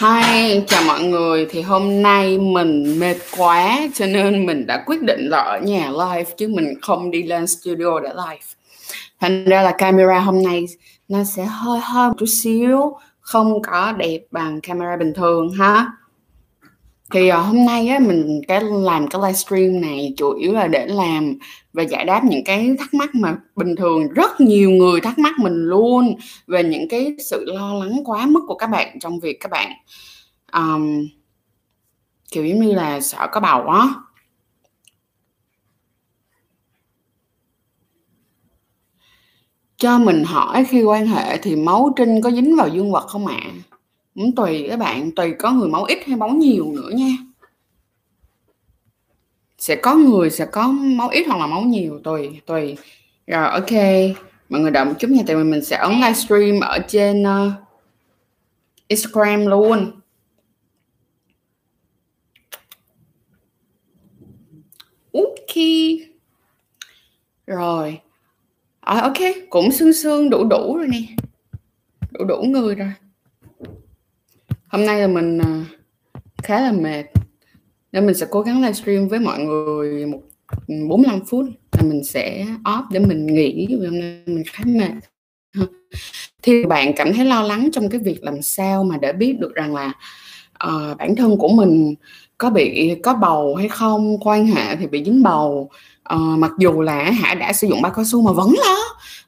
Hi, chào mọi người. Thì hôm nay mình mệt quá cho nên mình đã quyết định là ở nhà live chứ mình không đi lên studio để live. Thành ra là camera hôm nay nó sẽ hơi hơi một chút xíu không có đẹp bằng camera bình thường ha. Thì uh, hôm nay á mình cái làm cái livestream này chủ yếu là để làm và giải đáp những cái thắc mắc mà bình thường rất nhiều người thắc mắc mình luôn về những cái sự lo lắng quá mức của các bạn trong việc các bạn um, kiểu giống như là sợ có bầu á cho mình hỏi khi quan hệ thì máu trinh có dính vào dương vật không ạ à? Cũng tùy các bạn tùy có người máu ít hay máu nhiều nữa nha. Sẽ có người sẽ có máu ít hoặc là máu nhiều tùy tùy. Rồi ok. Mọi người đợi một chút nha tại vì mình sẽ ấn livestream ở trên uh, Instagram luôn. Ok. Rồi. À, ok cũng sương sương đủ đủ rồi nè. Đủ đủ người rồi hôm nay là mình à, khá là mệt. Nên mình sẽ cố gắng livestream với mọi người một 45 phút là mình sẽ off để mình nghỉ vì hôm nay mình khá mệt. Thì bạn cảm thấy lo lắng trong cái việc làm sao mà để biết được rằng là uh, bản thân của mình có bị có bầu hay không quan hệ thì bị dính bầu. Uh, mặc dù là hả đã sử dụng bao cao su mà vẫn lo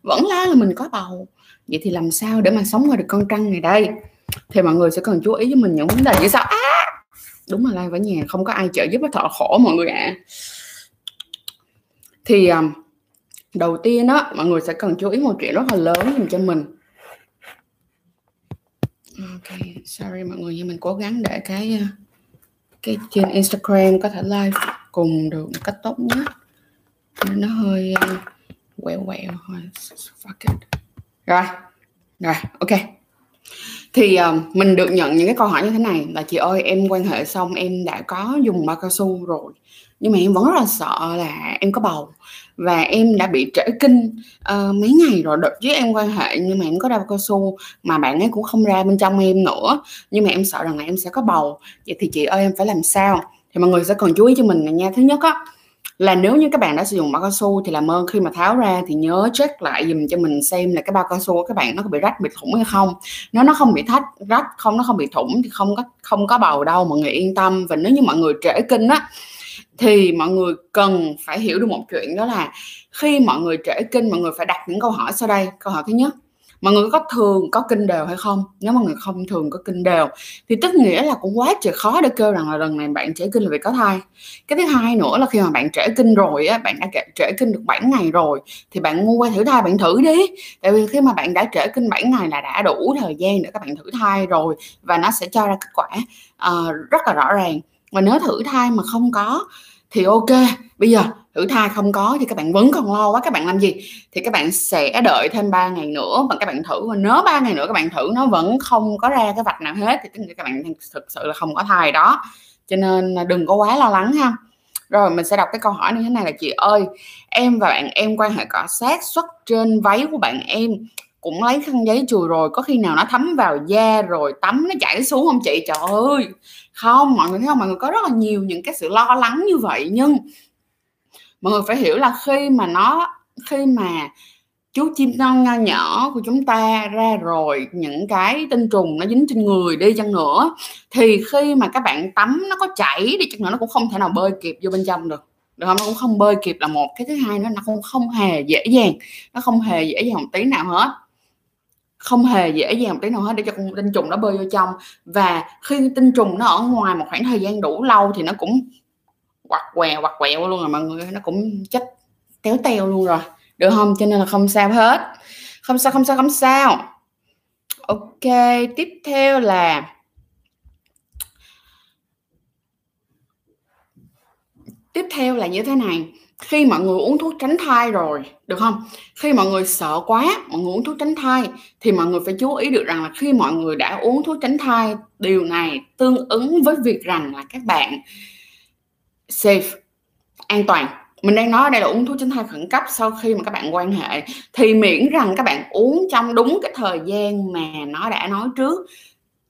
vẫn lo là mình có bầu. Vậy thì làm sao để mà sống qua được con trăng này đây? Thì mọi người sẽ cần chú ý với mình những vấn đề như sau. À, đúng là live ở nhà không có ai trợ giúp thợ khổ mọi người ạ. À. thì um, đầu tiên đó mọi người sẽ cần chú ý một chuyện rất là lớn dùm cho mình. Ok sorry mọi người nhưng mình cố gắng để cái uh, cái trên Instagram có thể live cùng được một cách tốt nhất. Nó hơi uh, quẹo quẹo fuck it. rồi rồi ok thì uh, mình được nhận những cái câu hỏi như thế này là chị ơi em quan hệ xong em đã có dùng bao cao su rồi nhưng mà em vẫn rất là sợ là em có bầu và em đã bị trễ kinh uh, mấy ngày rồi đợt với em quan hệ nhưng mà em có đeo cao su mà bạn ấy cũng không ra bên trong em nữa nhưng mà em sợ rằng là em sẽ có bầu. Vậy thì chị ơi em phải làm sao? Thì mọi người sẽ cần chú ý cho mình này nha. Thứ nhất á là nếu như các bạn đã sử dụng bao cao su thì làm ơn khi mà tháo ra thì nhớ check lại dùm cho mình xem là cái bao cao su của các bạn nó có bị rách, bị thủng hay không. Nếu nó không bị thách, rách, không, nó không bị thủng thì không có không có bầu đâu, mọi người yên tâm. Và nếu như mọi người trễ kinh á, thì mọi người cần phải hiểu được một chuyện đó là khi mọi người trễ kinh, mọi người phải đặt những câu hỏi sau đây. Câu hỏi thứ nhất mọi người có thường có kinh đều hay không? Nếu mọi người không thường có kinh đều thì tức nghĩa là cũng quá trời khó để kêu rằng là lần này bạn trễ kinh là vì có thai. Cái thứ hai nữa là khi mà bạn trễ kinh rồi á bạn đã trễ kinh được 7 ngày rồi thì bạn mua qua thử thai bạn thử đi. Tại vì khi mà bạn đã trễ kinh 7 ngày là đã đủ thời gian để các bạn thử thai rồi và nó sẽ cho ra kết quả uh, rất là rõ ràng. Và nếu thử thai mà không có thì ok, bây giờ thử thai không có thì các bạn vẫn còn lo quá, các bạn làm gì? Thì các bạn sẽ đợi thêm 3 ngày nữa, và các bạn thử, và nếu 3 ngày nữa các bạn thử, nó vẫn không có ra cái vạch nào hết, thì tức các bạn thực sự là không có thai đó. Cho nên đừng có quá lo lắng ha. Rồi, mình sẽ đọc cái câu hỏi như thế này là, chị ơi, em và bạn em quan hệ cọ sát xuất trên váy của bạn em, cũng lấy khăn giấy chùi rồi, có khi nào nó thấm vào da rồi tắm nó chảy xuống không chị? Trời ơi! Không, mọi người thấy không? Mọi người có rất là nhiều những cái sự lo lắng như vậy, nhưng mọi người phải hiểu là khi mà nó, khi mà chú chim non nho nhỏ của chúng ta ra rồi những cái tinh trùng nó dính trên người đi chăng nữa, thì khi mà các bạn tắm nó có chảy đi chăng nữa, nó cũng không thể nào bơi kịp vô bên trong được. Được không? Nó cũng không bơi kịp là một, cái thứ hai nữa, nó không không hề dễ dàng, nó không hề dễ dàng một tí nào hết không hề dễ dàng một tí nào hết để cho con tinh trùng nó bơi vô trong. Và khi tinh trùng nó ở ngoài một khoảng thời gian đủ lâu thì nó cũng quặt quẹo quặt quẹo luôn rồi mọi người, nó cũng chết téo teo luôn rồi. Được không? Cho nên là không sao hết. Không sao không sao không sao. Ok, tiếp theo là tiếp theo là như thế này khi mọi người uống thuốc tránh thai rồi, được không? Khi mọi người sợ quá, mọi người uống thuốc tránh thai, thì mọi người phải chú ý được rằng là khi mọi người đã uống thuốc tránh thai, điều này tương ứng với việc rằng là các bạn safe, an toàn. Mình đang nói ở đây là uống thuốc tránh thai khẩn cấp sau khi mà các bạn quan hệ, thì miễn rằng các bạn uống trong đúng cái thời gian mà nó đã nói trước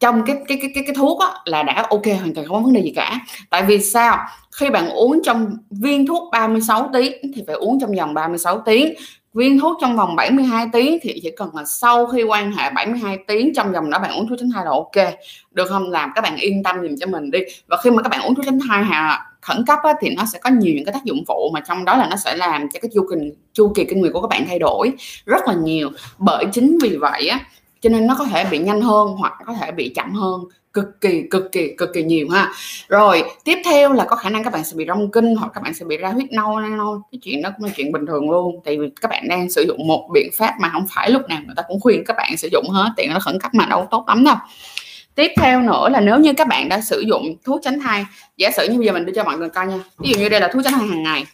trong cái cái cái cái, cái thuốc á, là đã ok hoàn toàn không có vấn đề gì cả. Tại vì sao? Khi bạn uống trong viên thuốc 36 tiếng thì phải uống trong vòng 36 tiếng. Viên thuốc trong vòng 72 tiếng thì chỉ cần là sau khi quan hệ 72 tiếng trong vòng đó bạn uống thuốc tránh thai là ok. Được không? Làm các bạn yên tâm dùm cho mình đi. Và khi mà các bạn uống thuốc tránh thai hà khẩn cấp á, thì nó sẽ có nhiều những cái tác dụng phụ mà trong đó là nó sẽ làm cho cái chu kỳ chu kỳ kinh nguyệt của các bạn thay đổi rất là nhiều. Bởi chính vì vậy á cho nên nó có thể bị nhanh hơn hoặc có thể bị chậm hơn cực kỳ cực kỳ cực kỳ nhiều ha. Rồi tiếp theo là có khả năng các bạn sẽ bị rong kinh hoặc các bạn sẽ bị ra huyết nâu nâu cái chuyện đó cũng là chuyện bình thường luôn tại vì các bạn đang sử dụng một biện pháp mà không phải lúc nào người ta cũng khuyên các bạn sử dụng hết tiện nó khẩn cấp mà đâu tốt lắm đâu. Tiếp theo nữa là nếu như các bạn đã sử dụng thuốc tránh thai giả sử như bây giờ mình đưa cho mọi người coi nha. Ví dụ như đây là thuốc tránh thai hàng ngày.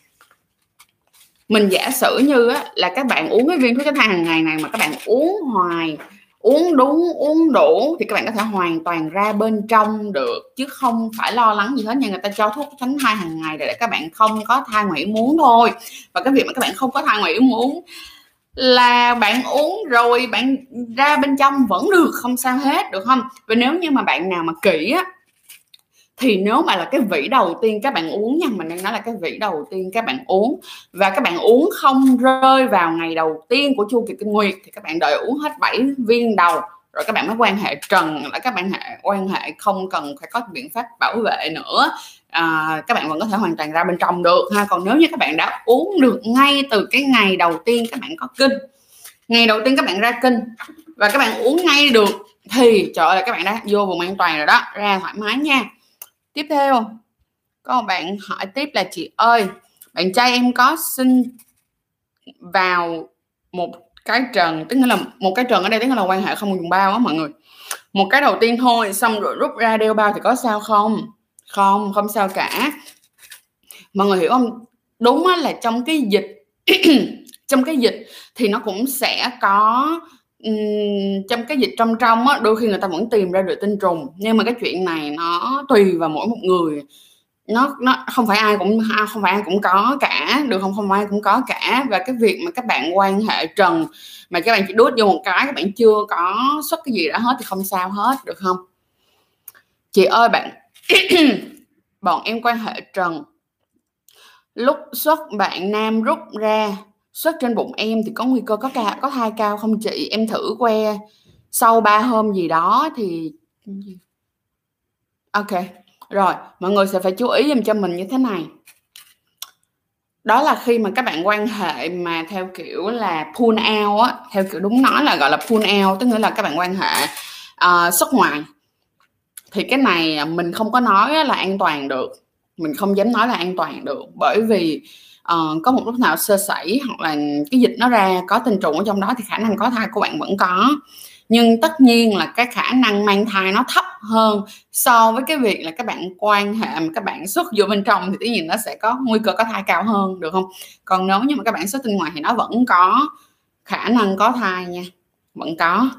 Mình giả sử như á, là các bạn uống cái viên thuốc tránh thai hàng ngày này mà các bạn uống hoài uống đúng, uống đủ thì các bạn có thể hoàn toàn ra bên trong được, chứ không phải lo lắng gì hết nha. Người ta cho thuốc tránh thai hàng ngày để các bạn không có thai ngoại muốn thôi. Và cái việc mà các bạn không có thai ngoại muốn là bạn uống rồi bạn ra bên trong vẫn được, không sao hết, được không? Và nếu như mà bạn nào mà kỹ á thì nếu mà là cái vỉ đầu tiên các bạn uống nha mình đang nói là cái vỉ đầu tiên các bạn uống và các bạn uống không rơi vào ngày đầu tiên của chu kỳ kinh nguyệt thì các bạn đợi uống hết 7 viên đầu rồi các bạn mới quan hệ trần là các bạn hệ quan hệ không cần phải có biện pháp bảo vệ nữa à, các bạn vẫn có thể hoàn toàn ra bên trong được ha còn nếu như các bạn đã uống được ngay từ cái ngày đầu tiên các bạn có kinh ngày đầu tiên các bạn ra kinh và các bạn uống ngay được thì trời ơi các bạn đã vô vùng an toàn rồi đó ra thoải mái nha tiếp theo, có một bạn hỏi tiếp là, chị ơi, bạn trai em có xin vào một cái trần, tức là một cái trần ở đây, tức là quan hệ không dùng bao á mọi người. Một cái đầu tiên thôi, xong rồi rút ra đeo bao thì có sao không? Không không sao cả. Mọi người hiểu không? Đúng là trong cái dịch, trong cái dịch thì nó cũng sẽ có um, trong cái dịch trong trong á đôi khi người ta vẫn tìm ra được tinh trùng nhưng mà cái chuyện này nó tùy vào mỗi một người. Nó nó không phải ai cũng à, không phải ai cũng có cả được không? Không ai cũng có cả. Và cái việc mà các bạn quan hệ trần mà các bạn chỉ đút vô một cái các bạn chưa có xuất cái gì đã hết thì không sao hết được không? Chị ơi bạn bọn em quan hệ trần. Lúc xuất bạn nam rút ra xuất trên bụng em thì có nguy cơ có ca có thai cao không chị? Em thử que sau 3 hôm gì đó thì ok rồi mọi người sẽ phải chú ý dùm cho mình như thế này. Đó là khi mà các bạn quan hệ mà theo kiểu là pull out á theo kiểu đúng nói là gọi là pull out tức nghĩa là các bạn quan hệ uh, xuất ngoài thì cái này mình không có nói là an toàn được mình không dám nói là an toàn được bởi vì uh, có một lúc nào sơ sẩy hoặc là cái dịch nó ra có tinh trùng ở trong đó thì khả năng có thai của bạn vẫn có. Nhưng tất nhiên là cái khả năng mang thai nó thấp hơn so với cái việc là các bạn quan hệ mà các bạn xuất vô bên trong thì tự nhiên nó sẽ có nguy cơ có thai cao hơn được không? Còn nếu như mà các bạn xuất tinh ngoài thì nó vẫn có khả năng có thai nha vẫn có.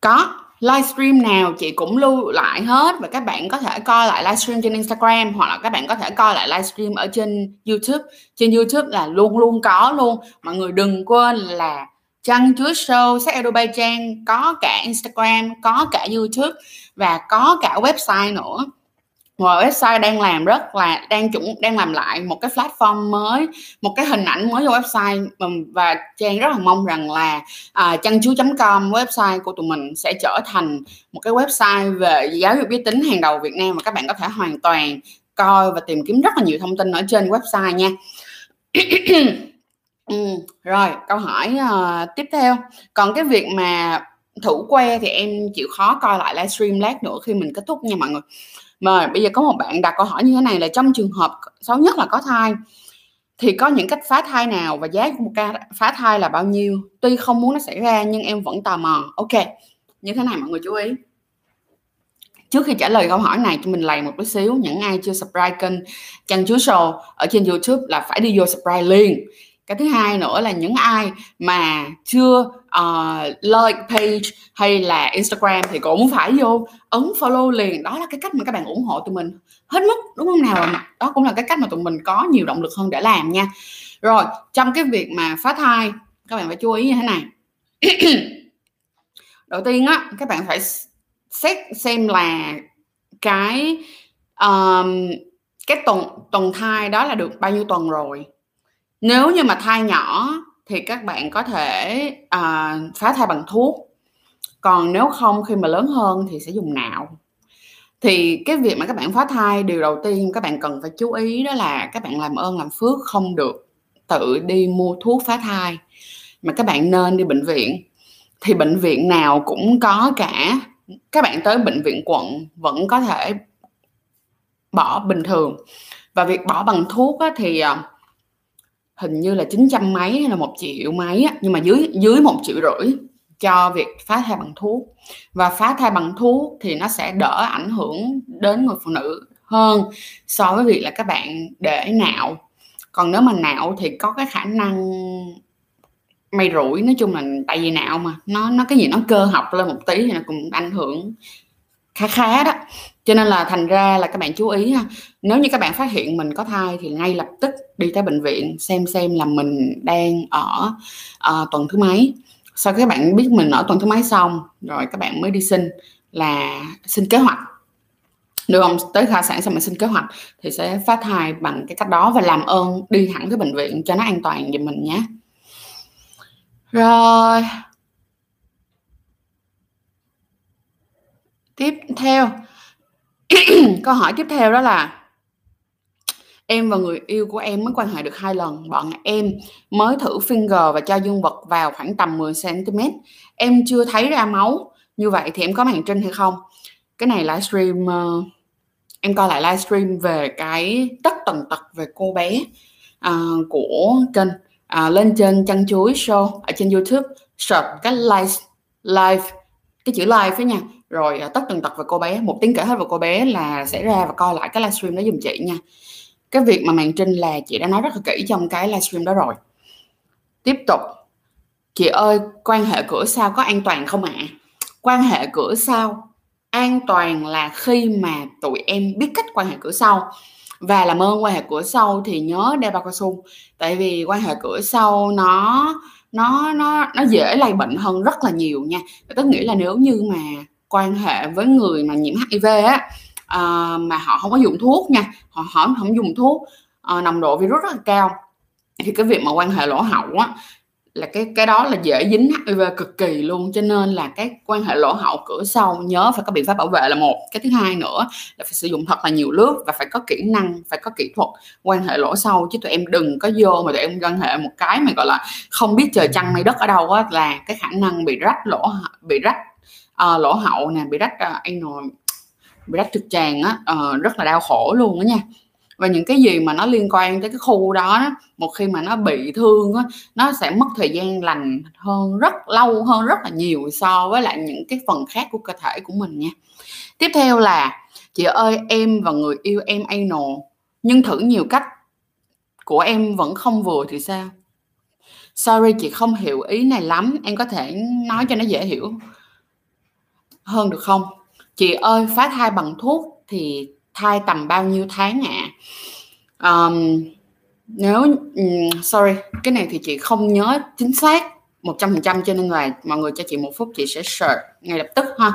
Có livestream nào chị cũng lưu lại hết và các bạn có thể coi lại livestream trên Instagram hoặc là các bạn có thể coi lại livestream ở trên YouTube. Trên YouTube là luôn luôn có luôn. Mọi người đừng quên là Trăng Chúa Show sách Azerbaijan có cả Instagram, có cả YouTube và có cả website nữa ngoài website đang làm rất là đang chuẩn đang làm lại một cái platform mới một cái hình ảnh mới cho website và trang rất là mong rằng là à, chăn chú com website của tụi mình sẽ trở thành một cái website về giáo dục giới tính hàng đầu Việt Nam mà các bạn có thể hoàn toàn coi và tìm kiếm rất là nhiều thông tin ở trên website nha. Ừ, rồi câu hỏi uh, tiếp theo. Còn cái việc mà thủ que thì em chịu khó coi lại livestream lát nữa khi mình kết thúc nha mọi người mà bây giờ có một bạn đặt câu hỏi như thế này là trong trường hợp xấu nhất là có thai, thì có những cách phá thai nào và giá của một ca, phá thai là bao nhiêu? Tuy không muốn nó xảy ra, nhưng em vẫn tò mò. Ok, như thế này mọi người chú ý. Trước khi trả lời câu hỏi này, cho mình lầy một chút xíu. Những ai chưa subscribe kênh chăn chúa show ở trên youtube là phải đi vô subscribe liền cái thứ hai nữa là những ai mà chưa uh, like page hay là Instagram thì cũng phải vô ấn follow liền. Đó là cái cách mà các bạn ủng hộ tụi mình hết mức đúng không nào đó cũng là cái cách mà tụi mình có nhiều động lực hơn để làm nha. Rồi trong cái việc mà phá thai các bạn phải chú ý như thế này. Đầu tiên á các bạn phải xét xem là cái um, cái tuần tuần thai đó là được bao nhiêu tuần rồi nếu như mà thai nhỏ thì các bạn có thể à, phá thai bằng thuốc. Còn nếu không khi mà lớn hơn thì sẽ dùng nạo. Thì cái việc mà các bạn phá thai điều đầu tiên các bạn cần phải chú ý đó là các bạn làm ơn làm phước không được tự đi mua thuốc phá thai. Mà các bạn nên đi bệnh viện thì bệnh viện nào cũng có cả. Các bạn tới bệnh viện quận vẫn có thể bỏ bình thường. Và việc bỏ bằng thuốc á, thì uh, hình như là 900 mấy hay là một triệu mấy á, nhưng mà dưới dưới một triệu rưỡi cho việc phá thai bằng thuốc. Và phá thai bằng thuốc thì nó sẽ đỡ ảnh hưởng đến người phụ nữ hơn so với việc là các bạn để nạo. Còn nếu mà nạo thì có cái khả năng may rủi nói chung là tại vì nạo mà nó nó cái gì nó cơ học lên một tí thì nó cũng ảnh hưởng khá khá đó. Cho nên là thành ra là các bạn chú ý ha nếu như các bạn phát hiện mình có thai thì ngay lập tức đi tới bệnh viện xem xem là mình đang ở uh, tuần thứ mấy. Sau khi các bạn biết mình ở tuần thứ mấy xong rồi các bạn mới đi xin là xin kế hoạch. Được không tới khai sản xong mình xin kế hoạch thì sẽ phá thai bằng cái cách đó và làm ơn đi hẳn tới bệnh viện cho nó an toàn giùm mình nhé. Rồi tiếp theo. Câu hỏi tiếp theo đó là em và người yêu của em mới quan hệ được hai lần. Bọn em mới thử finger và cho dương vật vào khoảng tầm 10 cm em chưa thấy ra máu. Như vậy thì em có màn trinh hay không? Cái này livestream uh, em coi lại livestream về cái tất tần tật về cô bé uh, của kênh uh, lên trên chăn chuối show ở trên youtube. Search cái live live cái chữ live với nha rồi à, tất tần tật về cô bé, một tiếng kể hết về cô bé là sẽ ra và coi lại cái livestream đó dùm chị nha. Cái việc mà màn trinh là chị đã nói rất là kỹ trong cái livestream đó rồi. Tiếp tục. Chị ơi, quan hệ cửa sau có an toàn không ạ? À? quan hệ cửa sau an toàn là khi mà tụi em biết cách quan hệ cửa sau. Và làm ơn quan hệ cửa sau thì nhớ đeo bao cao su. Tại vì quan hệ cửa sau nó nó nó nó dễ lây bệnh hơn rất là nhiều nha. Tức nghĩa là nếu như mà quan hệ với người mà nhiễm hiv á à, mà họ không có dùng thuốc nha họ họ không dùng thuốc à, nồng độ virus rất là cao. Thì cái việc mà quan hệ lỗ hậu á là cái cái đó là dễ dính HIV cực kỳ luôn cho nên là cái quan hệ lỗ hậu cửa sau nhớ phải có biện pháp bảo vệ là một. Cái thứ hai nữa là phải sử dụng thật là nhiều nước và phải có kỹ năng phải có kỹ thuật quan hệ lỗ sau chứ tụi em đừng có vô mà tụi em quan hệ một cái mà gọi là không biết trời chăng mây đất ở đâu á là cái khả năng bị rách lỗ bị rách uh, lỗ hậu nè bị rách ờ, uh, anal bị rách trực tràng á uh, rất là đau khổ luôn đó nha. Và những cái gì mà nó liên quan tới cái khu đó, đó một khi mà nó bị thương đó, nó sẽ mất thời gian lành hơn rất lâu hơn rất là nhiều so với lại những cái phần khác của cơ thể của mình nha. Tiếp theo là chị ơi em và người yêu em anal nhưng thử nhiều cách của em vẫn không vừa thì sao? Sorry chị không hiểu ý này lắm em có thể nói cho nó dễ hiểu hơn được không? Chị ơi phá thai bằng thuốc thì thai tầm bao nhiêu tháng ạ? À? um, nếu um, sorry cái này thì chị không nhớ chính xác 100% cho nên là mọi người cho chị một phút chị sẽ search ngay lập tức ha.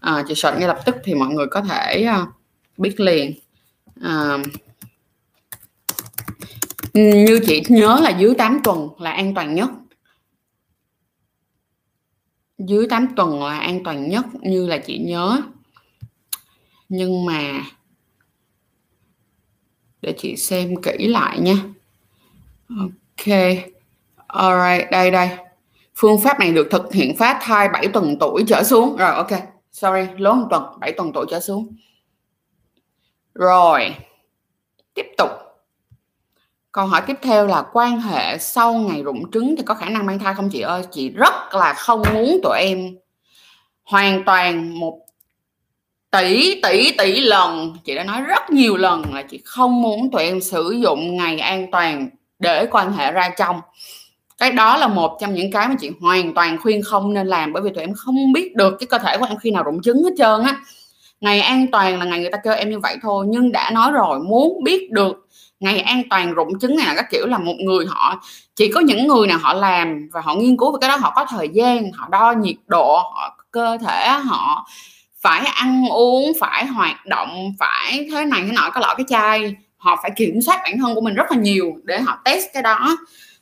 À, chị search ngay lập tức thì mọi người có thể uh, biết liền. À, như chị nhớ là dưới 8 tuần là an toàn nhất dưới 8 tuần là an toàn nhất, như là chị nhớ. Nhưng mà để chị xem kỹ lại nha. Ok. Alright, đây đây. Phương pháp này được thực hiện phá thai 7 tuần tuổi trở xuống. Rồi, ok. Sorry lớn một tuần 7 tuần tuổi trở xuống. Rồi, tiếp tục câu hỏi tiếp theo là quan hệ sau ngày rụng trứng thì có khả năng mang thai không chị ơi? Chị rất là không muốn tụi em hoàn toàn một tỷ tỷ tỷ lần. Chị đã nói rất nhiều lần là chị không muốn tụi em sử dụng ngày an toàn để quan hệ ra trong cái đó là một trong những cái mà chị hoàn toàn khuyên không nên làm, bởi vì tụi em không biết được cái cơ thể của em khi nào rụng trứng hết trơn á. Ngày an toàn là ngày người ta kêu em như vậy thôi, nhưng đã nói rồi, muốn biết được ngày an toàn rụng trứng này là các kiểu là một người họ, chỉ có những người nào họ làm và họ nghiên cứu về cái đó, họ có thời gian, họ đo nhiệt độ, họ cơ thể, họ phải ăn uống, phải hoạt động, phải thế này thế nọ, cái lọ cái chai, họ phải kiểm soát bản thân của mình rất là nhiều để họ test cái đó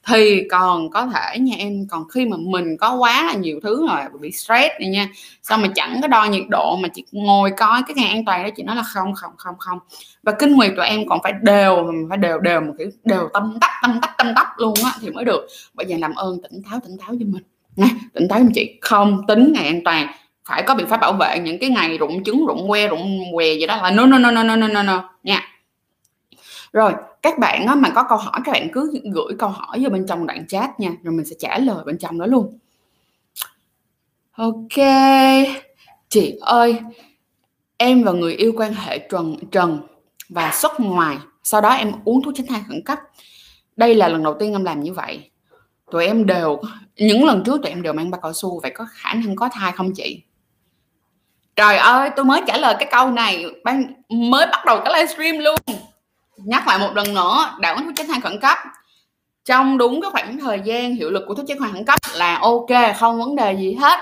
thì còn có thể nha em, còn khi mà mình có quá là nhiều thứ rồi, bị stress này nha, xong mà chẳng có đo nhiệt độ mà chỉ ngồi coi cái ngày an toàn đó, chị nói là không không không không. Và kinh nguyệt tụi em còn phải đều phải đều đều một kiểu, đều tâm tắc tâm tắc tâm tắc luôn á thì mới được. Bây giờ làm ơn tỉnh táo tỉnh táo cho mình. Nè tỉnh táo cho chị. Không tính ngày an toàn, phải có biện pháp bảo vệ những cái ngày rụng trứng, rụng que, rụng què gì đó là no no no no no no no. Nha. Rồi các bạn á, mà có câu hỏi các bạn cứ gửi câu hỏi vô bên trong đoạn chat nha rồi mình sẽ trả lời bên trong đó luôn. Ok. Chị ơi em và người yêu quan hệ trần trần và xuất ngoài. Sau đó em uống thuốc tránh thai khẩn cấp. Đây là lần đầu tiên em làm như vậy. Tụi em đều những lần trước tụi em đều mang bao cao su vậy có khả năng có thai không chị? Trời ơi tôi mới trả lời cái câu này ban mới bắt đầu cái livestream luôn nhắc lại một lần nữa đã uống thuốc tránh thai khẩn cấp. Trong đúng cái khoảng thời gian hiệu lực của thuốc tránh thai khẩn cấp là ok không vấn đề gì hết.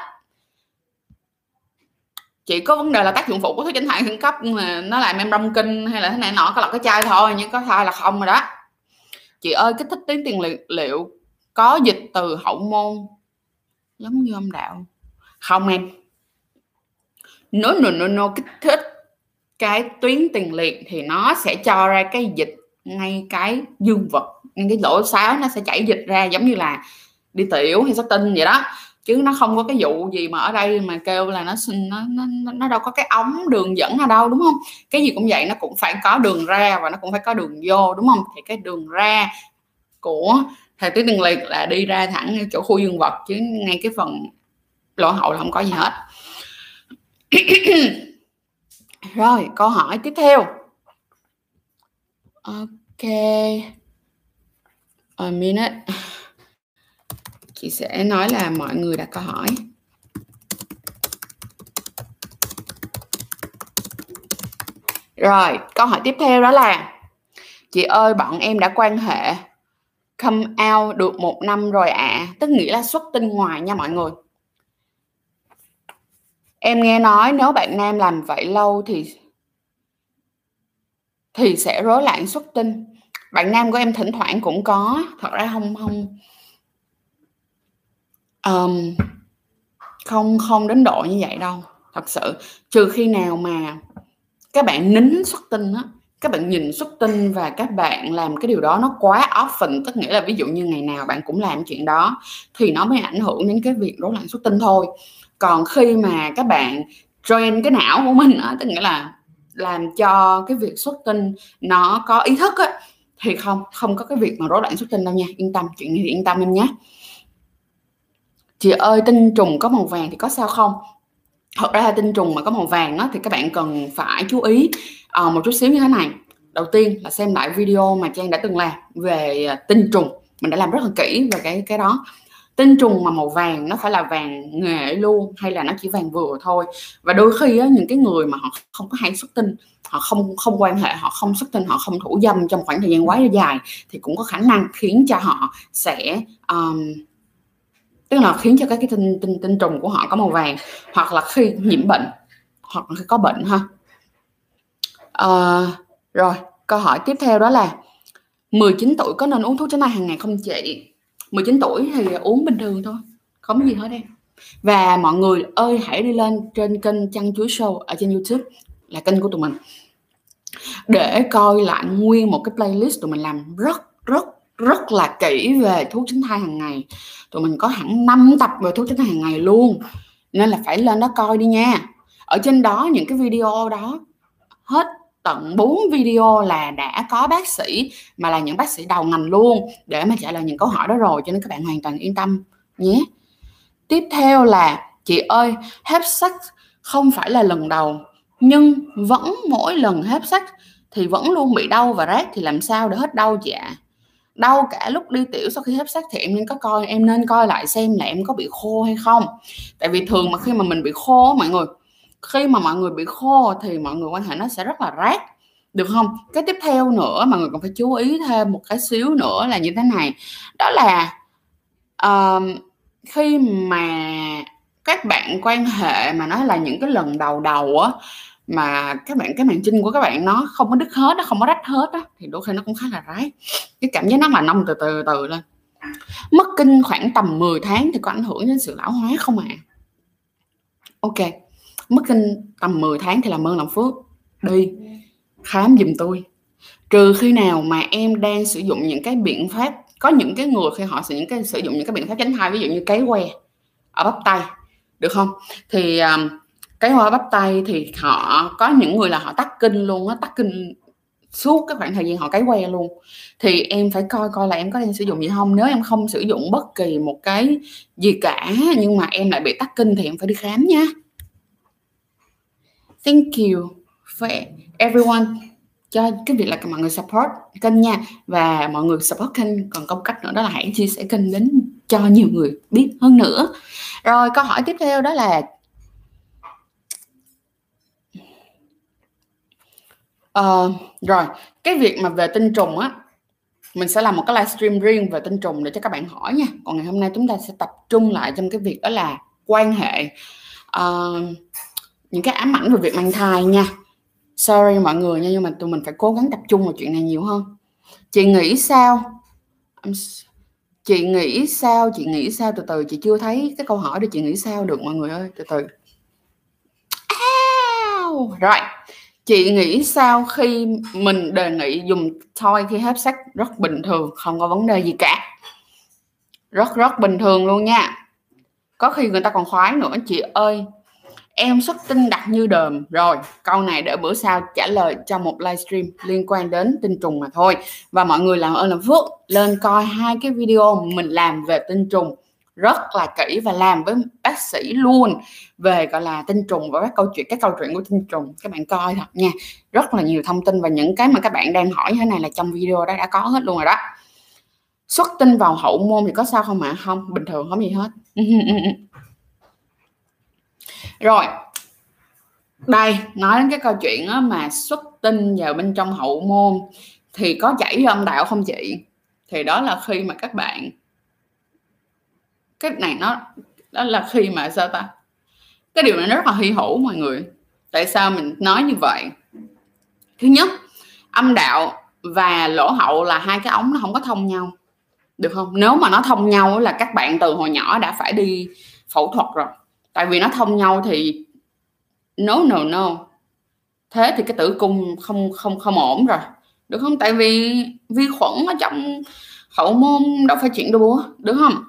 Chỉ có vấn đề là tác dụng phụ của thuốc tránh thai khẩn cấp mà nó làm em rong kinh hay là thế này nọ có là cái chai thôi nhưng có thai là không rồi đó. Chị ơi kích thích tuyến tiền liệu, liệu có dịch từ hậu môn giống như âm đạo? Không em. No no no no kích thích cái tuyến tiền liệt thì nó sẽ cho ra cái dịch ngay cái dương vật ngay cái lỗ sáo nó sẽ chảy dịch ra giống như là đi tiểu hay xuất tinh vậy đó. Chứ nó không có cái vụ gì mà ở đây mà kêu là nó nó nó, nó đâu có cái ống đường dẫn nào đâu đúng không? Cái gì cũng vậy nó cũng phải có đường ra và nó cũng phải có đường vô đúng không? Thì cái đường ra của thời tuyến tiền liệt là đi ra thẳng chỗ khu dương vật chứ ngay cái phần lỗ hậu là không có gì hết. rồi, câu hỏi tiếp theo. Ok. A minute. Chị sẽ nói là mọi người đặt câu hỏi. Rồi, câu hỏi tiếp theo đó là, chị ơi, bọn em đã quan hệ come out được một năm rồi ạ. À. tức nghĩa là xuất tinh ngoài nha mọi người em nghe nói nếu bạn nam làm vậy lâu thì thì sẽ rối loạn xuất tinh. Bạn nam của em thỉnh thoảng cũng có thật ra không không. Um, không không đến độ như vậy đâu thật sự. Trừ khi nào mà các bạn nín xuất tinh á các bạn nhìn xuất tinh và các bạn làm cái điều đó nó quá often tức nghĩa là ví dụ như ngày nào bạn cũng làm chuyện đó, thì nó mới ảnh hưởng đến cái việc rối loạn xuất tinh thôi. Còn khi mà các bạn train cái não của mình á, tức nghĩa là làm cho cái việc xuất tinh nó có ý thức á, thì không không có cái việc mà rối loạn xuất tinh đâu nha. Yên tâm, chuyện này thì yên tâm em nhé. Chị ơi, tinh trùng có màu vàng thì có sao không? Thật ra là tinh trùng mà có màu vàng đó thì các bạn cần phải chú ý uh, một chút xíu như thế này. Đầu tiên là xem lại video mà trang đã từng làm về ờ, tinh trùng. Mình đã làm rất là kỹ về cái cái đó. Tinh trùng mà màu vàng nó phải là vàng nghệ luôn hay là nó chỉ vàng vừa thôi? Và đôi khi á, những cái người mà họ không có hay xuất tinh họ không không quan hệ họ không xuất tinh họ không thủ dâm trong khoảng thời gian quá dài thì cũng có khả năng khiến cho họ sẽ um, tức là khiến cho các cái tinh tinh tinh trùng của họ có màu vàng hoặc là khi nhiễm bệnh hoặc là khi có bệnh ha. À, rồi câu hỏi tiếp theo đó là 19 tuổi có nên uống thuốc tránh thai hàng ngày không chị? 19 tuổi thì uống bình thường thôi không gì hết em. Và mọi người ơi hãy đi lên trên kênh chăn chuối show ở trên youtube là kênh của tụi mình để coi lại nguyên một cái playlist tụi mình làm rất rất rất là kỹ về thuốc tránh thai hàng ngày. Tụi mình có hẳn 5 tập về thuốc tránh thai hàng ngày luôn, nên là phải lên đó coi đi nha. Ở trên đó, những cái video đó, hết tận 4 video là đã có bác sĩ, mà là những bác sĩ đầu ngành luôn, để mà trả lời những câu hỏi đó rồi, cho nên các bạn hoàn toàn yên tâm nhé. Tiếp theo là, chị ơi hết sex không phải là lần đầu, nhưng vẫn mỗi lần hết sex thì vẫn luôn bị đau và rát, thì làm sao để hết đau chị ạ? Đau cả lúc đi tiểu sau khi hấp sắc thì em nên có coi em nên coi lại xem là em có bị khô hay không. Tại vì thường mà khi mà mình bị khô mọi người khi mà mọi người bị khô thì mọi người quan hệ nó sẽ rất là rát. Được không? Cái tiếp theo nữa mà người còn phải chú ý thêm một cái xíu nữa là như thế này. Đó là uh, khi mà các bạn quan hệ mà nó là những cái lần đầu đầu á mà các bạn cái màn trinh của các bạn nó không có đứt hết nó không có rách hết á thì đôi khi nó cũng khá là rái. Cái cảm giác nó mà nông từ từ từ lên. Mất kinh khoảng tầm 10 tháng thì có ảnh hưởng đến sự lão hóa không ạ? À? ok mất kinh tầm 10 tháng thì làm ơn làm phước. Đi khám giùm tôi. Trừ khi nào mà em đang sử dụng những cái biện pháp có những cái người khi họ sử những cái sử dụng những cái biện pháp tránh thai ví dụ như cấy que ở bắp tay được không? Thì um, cái hoa bắp tay thì họ có những người là họ tắt kinh luôn á, tắt kinh suốt cái khoảng thời gian họ cấy que luôn. Thì em phải coi coi là em có đang sử dụng gì không. Nếu em không sử dụng bất kỳ một cái gì cả, nhưng mà em lại bị tắc kinh thì em phải đi khám nha. Thank you for everyone. Cho cái việc là mọi người support kênh nha. Và mọi người support kênh. Còn công cách nữa đó là hãy chia sẻ kênh đến cho nhiều người biết hơn nữa. Rồi, câu hỏi tiếp theo đó là uh, rồi cái việc mà về tinh trùng á mình sẽ làm một cái livestream riêng về tinh trùng để cho các bạn hỏi nha. Còn ngày hôm nay chúng ta sẽ tập trung lại trong cái việc đó là quan hệ uh, những cái ám ảnh về việc mang thai nha. Sorry mọi người nha nhưng mà tụi mình phải cố gắng tập trung vào chuyện này nhiều hơn. Chị nghĩ sao? Chị nghĩ sao? Chị nghĩ sao? Từ từ chị chưa thấy cái câu hỏi để chị nghĩ sao được mọi người ơi? Từ từ. Ow! rồi chị nghĩ sao khi mình đề nghị dùng toy khi hấp sắc rất bình thường, không có vấn đề gì cả. Rất rất bình thường luôn nha. Có khi người ta còn khoái nữa, chị ơi. Em xuất tinh đặc như đờm. Rồi, câu này để bữa sau trả lời cho một livestream liên quan đến tinh trùng mà thôi. Và mọi người làm ơn làm phước lên coi hai cái video mình làm về tinh trùng rất là kỹ và làm với bác sĩ luôn về, gọi là, tinh trùng và các câu chuyện, các câu chuyện của tinh trùng. Các bạn coi thật nha, rất là nhiều thông tin và những cái mà các bạn đang hỏi như thế này là trong video đó đã có hết luôn rồi đó. Xuất tinh vào hậu môn thì có sao không ạ? Không, bình thường không gì hết. Rồi, đây, nói đến cái câu chuyện mà xuất tinh vào bên trong hậu môn thì có chảy âm đạo không chị? Thì đó là khi mà các bạn cái này nó, đó là khi mà sao ta? Cái điều này nó rất là hy hữu mọi người. Tại sao mình nói như vậy? Thứ nhất, âm đạo và lỗ hậu là hai cái ống nó không có thông nhau. Được không? Nếu mà nó thông nhau là các bạn từ hồi nhỏ đã phải đi phẫu thuật rồi. Tại vì nó thông nhau thì no no no. Thế thì cái tử cung không không không ổn rồi. Được không? Tại vì vi khuẩn ở trong hậu môn đâu phải chuyện đùa, được không?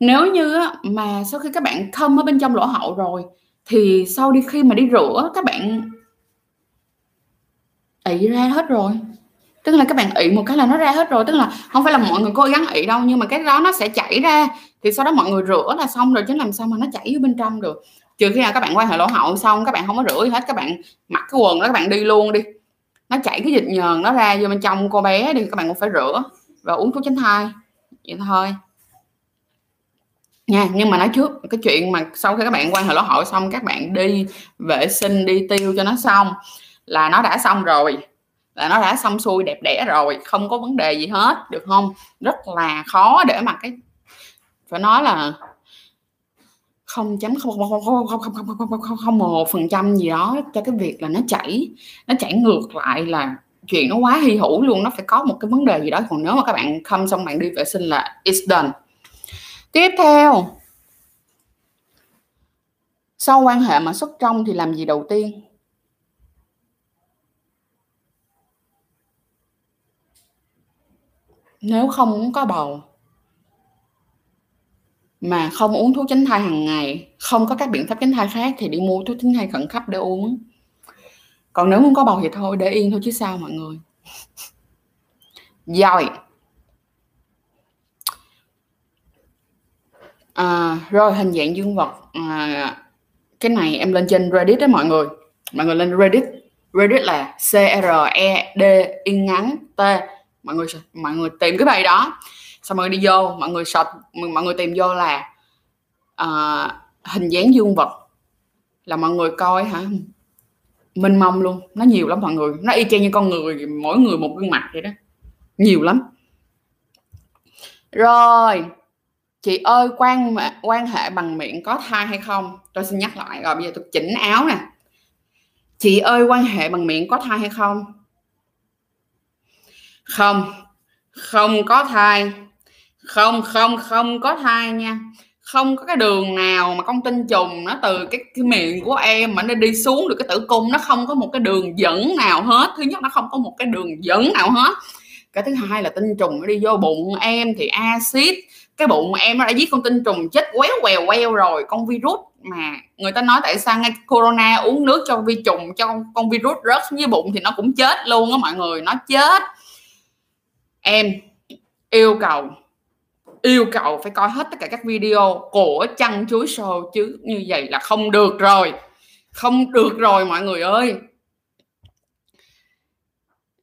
Nếu như mà sau khi các bạn không ở bên trong lỗ hậu rồi, thì sau đi khi mà đi rửa, các bạn ị ra hết rồi. Tức là các bạn ị một cái là nó ra hết rồi. Tức là không phải là mọi người cố gắng ị đâu, nhưng mà cái đó nó sẽ chảy ra. Thì sau đó mọi người rửa là xong rồi, chứ làm sao mà nó chảy ở bên trong được. Trừ khi nào các bạn quan hệ lỗ hậu xong, các bạn không có rửa gì hết, các bạn mặc cái quần đó, các bạn đi luôn đi. Nó chảy cái dịch nhờn nó ra vô bên trong cô bé thì các bạn cũng phải rửa và uống thuốc tránh thai. Vậy thôi nha nhưng mà nói trước cái chuyện mà sau khi các bạn quan hệ lỗ hội xong các bạn đi vệ sinh đi tiêu cho nó xong là nó đã xong rồi là nó đã xong xuôi đẹp đẽ rồi không có vấn đề gì hết được không rất là khó để mà cái phải nói là không chấm không không không không không không không không không không một phần trăm gì đó cho cái việc là nó chảy nó chảy ngược lại là chuyện nó quá hy hữu luôn nó phải có một cái vấn đề gì đó còn nếu mà các bạn không xong bạn đi vệ sinh là it's done tiếp theo. Sau quan hệ mà xuất trong thì làm gì đầu tiên? Nếu không muốn có bầu. Mà không uống thuốc tránh thai hàng ngày, không có các biện pháp tránh thai khác thì đi mua thuốc tránh thai khẩn cấp để uống. Còn nếu muốn có bầu thì thôi, để yên thôi chứ sao mọi người. Rồi. À, rồi hình dạng dương vật à, cái này em lên trên Reddit đó mọi người. Mọi người lên Reddit. Reddit là C R E D in ngắn T. Mọi người mọi người tìm cái bài đó. Xong người đi vô mọi người search mọi người tìm vô là à, hình dáng dương vật. Là mọi người coi hả? Minh mông luôn. Nó nhiều lắm mọi người. Nó y chang như con người mỗi người một gương mặt vậy đó. Nhiều lắm. Rồi chị ơi quan quan hệ bằng miệng có thai hay không? Tôi xin nhắc lại rồi bây giờ tôi chỉnh áo nè. Chị ơi quan hệ bằng miệng có thai hay không? Không không có thai. Không không không có thai nha. Không có cái đường nào mà con tinh trùng nó từ cái, cái miệng của em mà nó đi xuống được cái tử cung nó không có một cái đường dẫn nào hết. Thứ nhất nó không có một cái đường dẫn nào hết. Cái thứ hai là tinh trùng nó đi vô bụng em thì axit cái bụng em nó đã giết con tinh trùng chết quéo quèo queo rồi con virus mà người ta nói tại sao ngay corona uống nước cho vi trùng cho con virus rớt xuống dưới bụng thì nó cũng chết luôn á mọi người nó chết. Em yêu cầu yêu cầu phải coi hết tất cả các video của chăn chuối show chứ như vậy là không được rồi không được rồi mọi người ơi.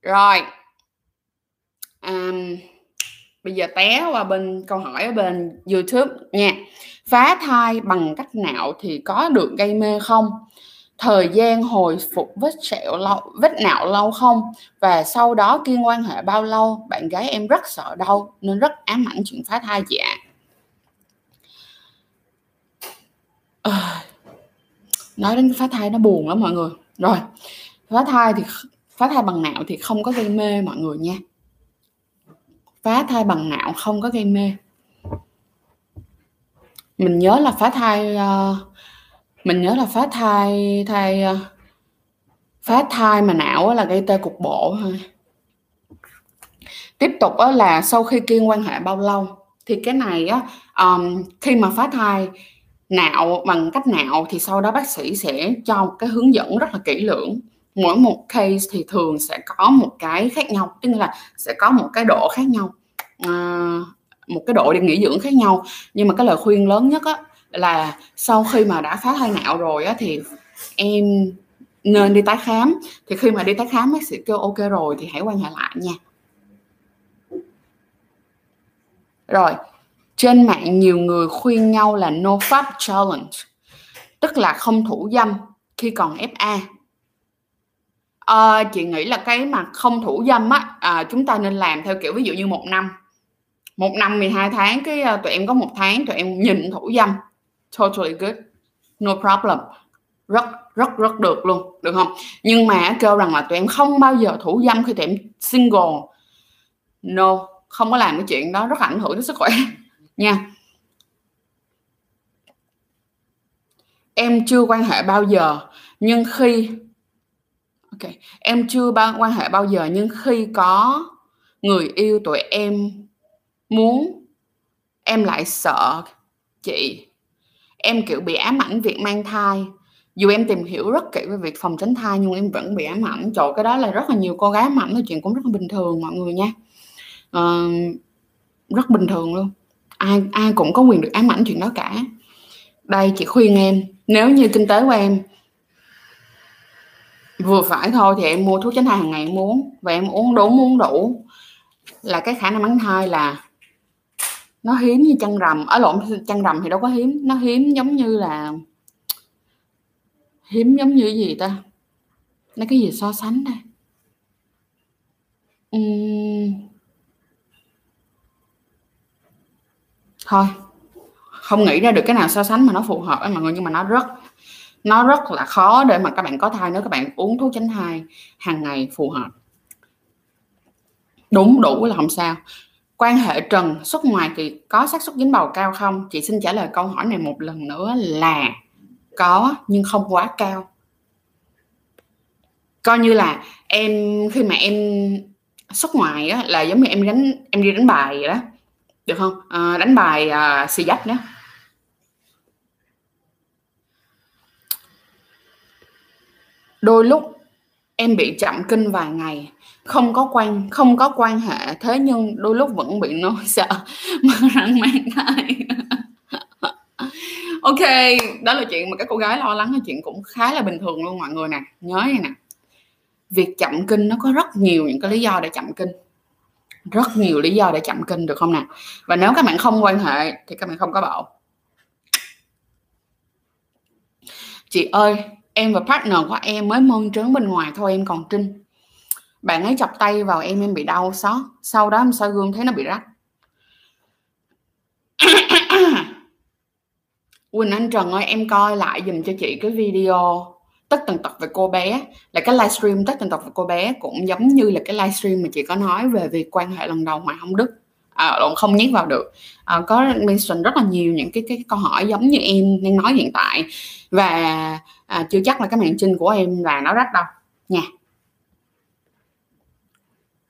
Rồi um, bây giờ té qua bên câu hỏi ở bên youtube nha. Phá thai bằng cách nào thì có được gây mê không? Thời gian hồi phục vết sẹo lâu vết nạo lâu không? Và sau đó kiên quan hệ bao lâu? Bạn gái em rất sợ đau nên rất ám ảnh chuyện phá thai chị ạ. À, nói đến phá thai nó buồn lắm mọi người. Rồi phá thai thì phá thai bằng nạo thì không có gây mê mọi người nha phá thai bằng nạo không có gây mê. Mình nhớ là phá thai uh, mình nhớ là phá thai thai uh, phá thai mà não là gây tê cục bộ thôi. Tiếp tục đó là sau khi kiên quan hệ bao lâu thì cái này á um, khi mà phá thai nạo bằng cách nạo thì sau đó bác sĩ sẽ cho một cái hướng dẫn rất là kỹ lưỡng mỗi một case thì thường sẽ có một cái khác nhau tức là sẽ có một cái độ khác nhau à, một cái độ để nghỉ dưỡng khác nhau. Nhưng mà cái lời khuyên lớn nhất á, là sau khi mà đã phá thai nạo rồi á, thì em nên đi tái khám. Thì khi mà đi tái khám bác sĩ kêu ok rồi thì hãy quan hệ lại nha. Rồi trên mạng nhiều người khuyên nhau là no fap challenge tức là không thủ dâm khi còn FA à, chị nghĩ là cái mà không thủ dâm á à, chúng ta nên làm theo kiểu ví dụ như một năm. Một năm 12 tháng cái uh, tụi em có một tháng tụi em nhìn thủ dâm. Totally good. No problem. Rất rất rất được luôn được không? Nhưng mà kêu rằng là tụi em không bao giờ thủ dâm khi tụi em single. No không có làm cái chuyện đó rất ảnh hưởng đến sức khỏe. Nha. Em chưa quan hệ bao giờ nhưng khi ok em chưa bao quan hệ bao giờ nhưng khi có người yêu tụi em muốn em lại sợ chị. Em kiểu bị ám ảnh việc mang thai. Dù em tìm hiểu rất kỹ về việc phòng tránh thai nhưng em vẫn bị ám ảnh. Chỗ cái đó là rất là nhiều cô gái ám ảnh là chuyện cũng rất là bình thường mọi người nha. Uh, rất bình thường luôn. Ai ai cũng có quyền được ám ảnh chuyện đó cả. Đây chị khuyên em nếu như kinh tế của em vừa phải thôi thì em mua thuốc tránh thai hàng ngày em uống. Và em uống đúng uống đủ. Là cái khả năng mang thai là nó hiếm như chăn rằm. Ở lộn, chăn rằm thì đâu có hiếm. Nó hiếm giống như là, hiếm giống như gì ta? Nó cái gì so sánh đây? Uhm. thôi. Không nghĩ ra được cái nào so sánh mà nó phù hợp với mọi người nhưng mà nó rất nó rất là khó để mà các bạn có thai nếu các bạn uống thuốc tránh thai hàng ngày phù hợp. Đúng đủ là không sao. Quan hệ trần xuất ngoài thì có xác suất dính bầu cao không? Chị xin trả lời câu hỏi này một lần nữa là có nhưng không quá cao. Coi như là em khi mà em xuất ngoài á, là giống như em đánh em đi đánh bài vậy đó. Được không? À, đánh bài à, xì dách đó. Đôi lúc, em bị chậm kinh vài ngày. Không có quan, không có quan hệ, thế nhưng đôi lúc vẫn bị nỗi sợ mà mang thai. Ok, đó là chuyện mà các cô gái lo lắng, là chuyện cũng khá là bình thường luôn mọi người nè. Nhớ này nè. Việc chậm kinh nó có rất nhiều những cái lý do để chậm kinh. Rất nhiều lý do để chậm kinh, được không nè? Và nếu các bạn không quan hệ thì các bạn không có bầu chị ơi em và partner của em mới mơn trớn bên ngoài thôi, em còn trinh. Bạn ấy chọc tay vào em em bị đau xót. Sau đó em soi gương thấy nó bị rách. Quỳnh Anh Trần ơi, em coi lại dùm cho chị cái video tất tần tật về cô bé. Là cái livestream tất tần tật về cô bé cũng giống như là cái livestream mà chị có nói về việc quan hệ lần đầu ngoài không đức à, không nhét vào được. À, có mention rất là nhiều những cái cái câu hỏi giống như em đang nói hiện tại. Và à, chưa chắc là cái màn trinh của em là nó rách đâu. Nha.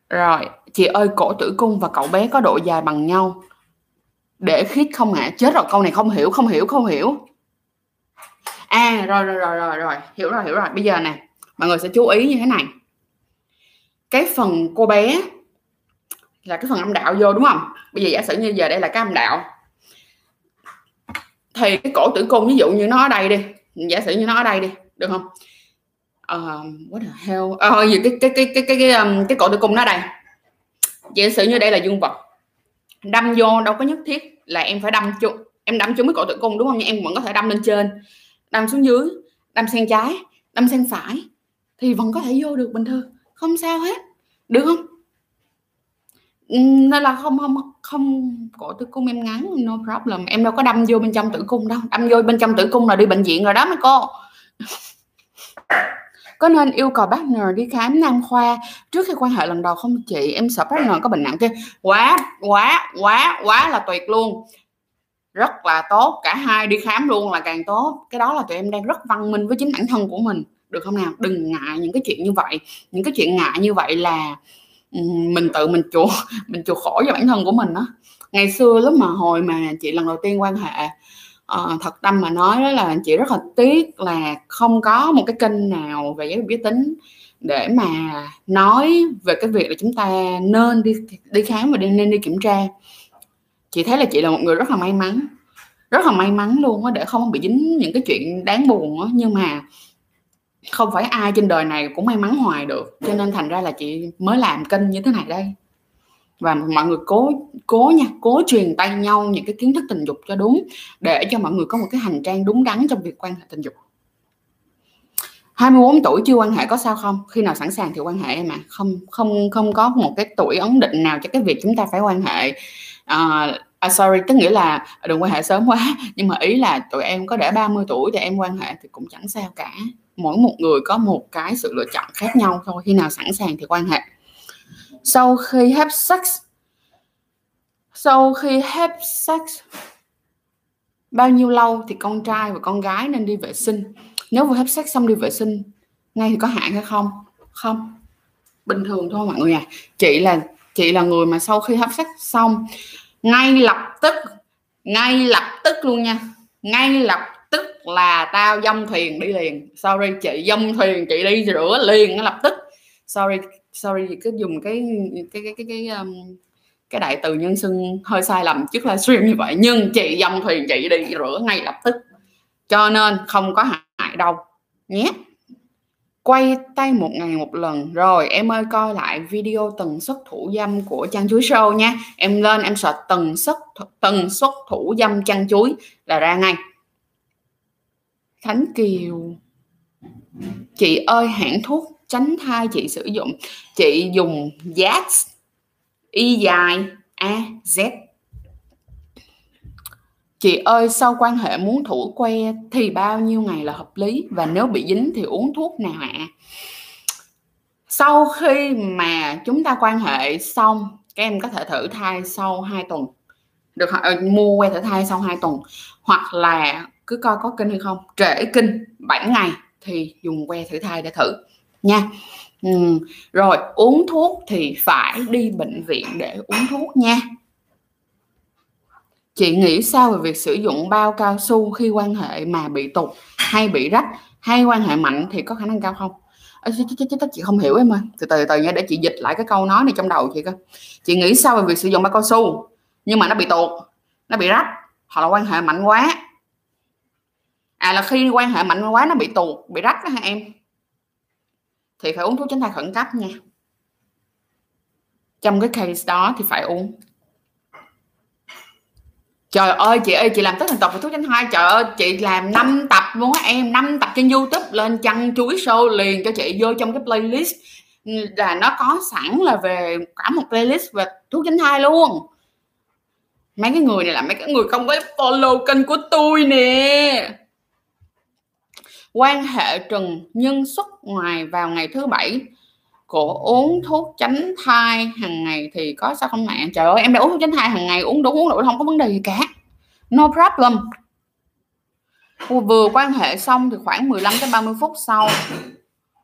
Rồi chị ơi cổ tử cung và cậu bé có độ dài bằng nhau. Để khít không ạ à? chết rồi câu này không hiểu không hiểu không hiểu. À rồi rồi rồi rồi rồi. Hiểu rồi hiểu rồi. Bây giờ nè mọi người sẽ chú ý như thế này. Cái phần cô bé là cái phần âm đạo vô đúng không? Bây giờ giả sử như giờ đây là cái âm đạo. Thì cái cổ tử cung ví dụ như nó ở đây đi. Giả sử như nó ở đây đi được không? Uh, what the hell? Ờ gì cái cái cái cái cái cái, um, cái cổ tử cung nó ở đây. Giả sử như đây là dương vật. Đâm vô đâu có nhất thiết là em phải đâm chung em đâm chung cái cổ tử cung đúng không? Nhưng em vẫn có thể đâm lên trên đâm xuống dưới đâm sang trái đâm sang phải thì vẫn có thể vô được bình thường. Không sao hết được không? Ừ, nên là không không không cổ tử cung em ngắn, no problem. Em đâu có đâm vô bên trong tử cung đâu. Đâm vô bên trong tử cung là đi bệnh viện rồi đó mấy cô. Có nên yêu cầu partner đi khám nam khoa? Trước khi quan hệ lần đầu không chị, em sợ partner có bệnh nặng kia. Quá quá quá quá là tuyệt luôn. Rất là tốt, cả hai đi khám luôn là càng tốt. Cái đó là tụi em đang rất văn minh với chính bản thân của mình. Được không nào? Đừng ngại những cái chuyện như vậy. Những cái chuyện ngại như vậy là mình tự mình chuộc mình chuộc khổ cho bản thân của mình đó ngày xưa lúc mà hồi mà chị lần đầu tiên quan hệ uh, thật tâm mà nói đó là chị rất là tiếc là không có một cái kênh nào về giáo dục giới tính để mà nói về cái việc là chúng ta nên đi đi khám và đi nên đi kiểm tra. Chị thấy là chị là một người rất là may mắn rất là may mắn luôn á để không bị dính những cái chuyện đáng buồn á. Nhưng mà không phải ai trên đời này cũng may mắn hoài được. Cho nên thành ra là chị mới làm kênh như thế này đây. Và mọi người cố cố nha cố truyền tay nhau những cái kiến thức tình dục cho đúng để cho mọi người có một cái hành trang đúng đắn trong việc quan hệ tình dục. 24 tuổi chưa quan hệ có sao không? Khi nào sẵn sàng thì quan hệ mà. Không không không có một cái tuổi ấn định nào cho cái việc chúng ta phải quan hệ. Uh, à, sorry tức nghĩa là đừng quan hệ sớm quá. Nhưng mà ý là tụi em có để 30 tuổi thì em quan hệ thì cũng chẳng sao cả. Mỗi một người có một cái sự lựa chọn khác nhau thôi. Khi nào sẵn sàng thì quan hệ. Sau khi have sex sau khi have sex bao nhiêu lâu thì con trai và con gái nên đi vệ sinh? Nếu vừa have sex xong đi vệ sinh ngay thì có hại hay không? Không. Bình thường thôi mọi người à chị là chị là người mà sau khi hấp sex xong ngay lập tức ngay lập tức luôn nha. Ngay lập tức là tao dông thuyền đi liền. Sorry chị dông thuyền chị đi rửa liền lập tức. Sorry sorry cứ dùng cái cái cái cái cái um, cái đại từ nhân xưng hơi sai lầm trước livestream như vậy. Nhưng chị dâm thuyền chị đi rửa ngay lập tức. Cho nên không có hại đâu. Nhé quay tay một ngày một lần. Rồi, em ơi, coi lại video tần suất thủ dâm của chăn chuối show nha. Em lên, em search tần suất tần suất thủ dâm chăn chuối là ra ngay. Khánh kiều. Chị ơi, hãng thuốc tránh thai chị sử dụng, chị dùng Z y dài a z chị ơi sau quan hệ muốn thủ que thì bao nhiêu ngày là hợp lý? Và nếu bị dính thì uống thuốc nào ạ? À? sau khi mà chúng ta quan hệ xong, các em có thể thử thai sau 2 tuần. Được ờ, mua que thử thai sau 2 tuần. Hoặc là cứ coi có kinh hay không. Trễ kinh 7 ngày thì dùng que thử thai để thử nha. Ừ. rồi, uống thuốc thì phải đi bệnh viện để uống thuốc nha chị nghĩ sao về việc sử dụng bao cao su khi quan hệ mà bị tụt hay bị rách hay quan hệ mạnh thì có khả năng cao không? À, chị, chị, chị không hiểu em ơi. Từ từ từ nha để chị dịch lại cái câu nói này trong đầu chị coi. Chị nghĩ sao về việc sử dụng bao cao su nhưng mà nó bị tụt nó bị rách hoặc là quan hệ mạnh quá? À là khi quan hệ mạnh quá nó bị tụt bị rách đó hả em? Thì phải uống thuốc tránh thai khẩn cấp nha. Trong cái case đó thì phải uống trời ơi, chị ơi, chị làm tất thành tập và thuốc tránh thai trời ơi, chị làm 5 tập luôn á em 5 tập trên youtube lên chăn chuối show liền cho chị vô trong cái playlist. Ừ, là nó có sẵn là về cả một playlist về thuốc tránh thai luôn. Mấy cái người này là mấy cái người không có follow kênh của tôi nè. Quan hệ trừng nhân xuất ngoài vào ngày thứ bảy của uống thuốc tránh thai hàng ngày thì có sao không mẹ? Trời ơi, em đã uống thuốc tránh thai hàng ngày, uống đúng uống đủ không có vấn đề gì cả. No problem. Vừa quan hệ xong thì khoảng 15 tới 30 phút sau,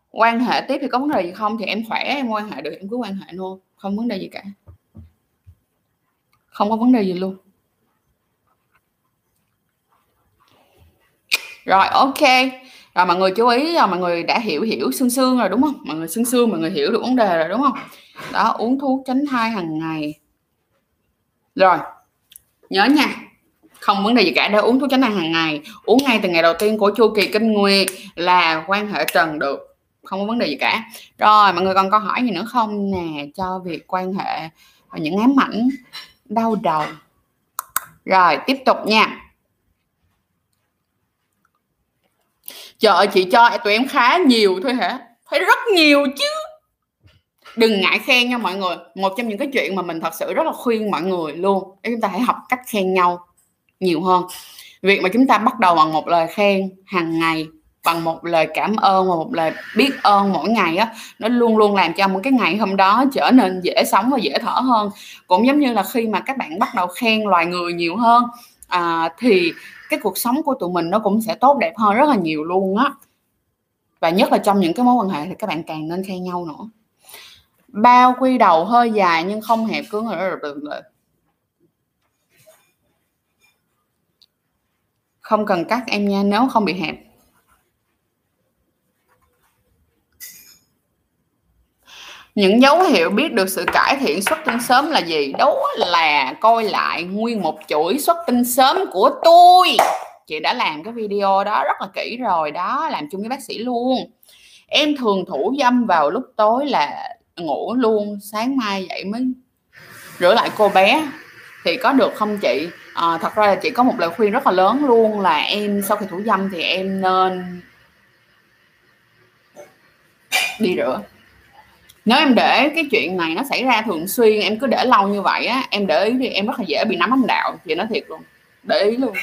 quan hệ tiếp thì có vấn đề gì không thì em khỏe, em quan hệ được, em cứ quan hệ luôn không vấn đề gì cả. Không có vấn đề gì luôn. Rồi, ok rồi mọi người chú ý rồi mọi người đã hiểu hiểu xương xương rồi, đúng không? Mọi người xương xương mọi người hiểu được vấn đề rồi, đúng không? Đó, uống thuốc tránh thai hàng ngày. Rồi, nhớ nha, không vấn đề gì cả đâu uống thuốc tránh thai hàng ngày. Uống ngay từ ngày đầu tiên của chu kỳ kinh nguyệt là quan hệ trần được, không có vấn đề gì cả. Rồi, mọi người còn câu hỏi gì nữa không nè? Cho việc quan hệ à, những ám ảnh, đau đầu. Rồi, tiếp tục nha. Trời chị cho tụi em khá nhiều thôi hả? Phải rất nhiều chứ. Đừng ngại khen nha mọi người. Một trong những cái chuyện mà mình thật sự rất là khuyên mọi người luôn. Để chúng ta hãy học cách khen nhau nhiều hơn. Việc mà chúng ta bắt đầu bằng một lời khen hàng ngày bằng một lời cảm ơn và một lời biết ơn mỗi ngày á nó luôn luôn làm cho một cái ngày hôm đó trở nên dễ sống và dễ thở hơn cũng giống như là khi mà các bạn bắt đầu khen loài người nhiều hơn à, thì cái cuộc sống của tụi mình nó cũng sẽ tốt đẹp hơn rất là nhiều luôn á. Và nhất là trong những cái mối quan hệ thì các bạn càng nên khen nhau nữa. Bao quy đầu hơi dài nhưng không hẹp cứng rồi không cần cắt em nha, nếu không bị hẹp. Những dấu hiệu biết được sự cải thiện xuất tinh sớm là gì? Đó là coi lại nguyên một chuỗi xuất tinh sớm của tôi. Chị đã làm cái video đó rất là kỹ rồi đó làm chung với bác sĩ luôn. Em thường thủ dâm vào lúc tối là ngủ luôn sáng mai dậy mới rửa lại cô bé. Thì có được không chị? À, thật ra là chị có một lời khuyên rất là lớn luôn là em sau khi thủ dâm thì em nên đi rửa nếu em để cái chuyện này nó xảy ra thường xuyên em cứ để lâu như vậy á em để ý thì em rất là dễ bị nắm âm đạo chị nói thiệt luôn. Để ý luôn.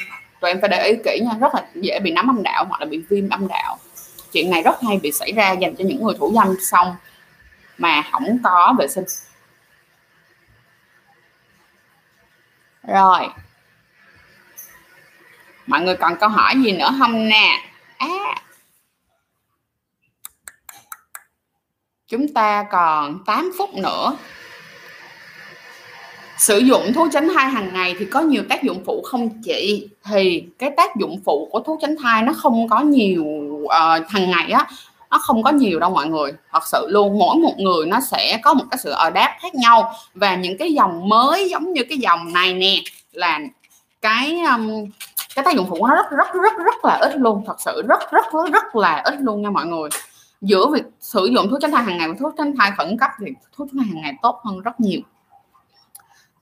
Tụi em phải để ý kỹ nha rất là dễ bị nắm âm đạo hoặc là bị viêm âm đạo. Chuyện này rất hay bị xảy ra dành cho những người thủ dâm xong mà không có vệ sinh. Rồi. Mọi người còn câu hỏi gì nữa không nè? À, chúng ta còn 8 phút nữa. Sử dụng thuốc tránh thai hàng ngày thì có nhiều tác dụng phụ không chị? Thì cái tác dụng phụ của thuốc tránh thai nó không có nhiều ờ, uh, hàng ngày á nó không có nhiều đâu mọi người. Thật sự luôn mỗi một người nó sẽ có một cái sự ở đáp khác nhau. Và những cái dòng mới giống như cái dòng này nè là cái um, cái tác dụng phụ nó rất rất rất rất là ít luôn. Thật sự rất rất rất là ít luôn nha mọi người giữa việc sử dụng thuốc tránh thai hàng ngày và thuốc tránh thai khẩn cấp thì thuốc tránh thai hàng ngày tốt hơn rất nhiều.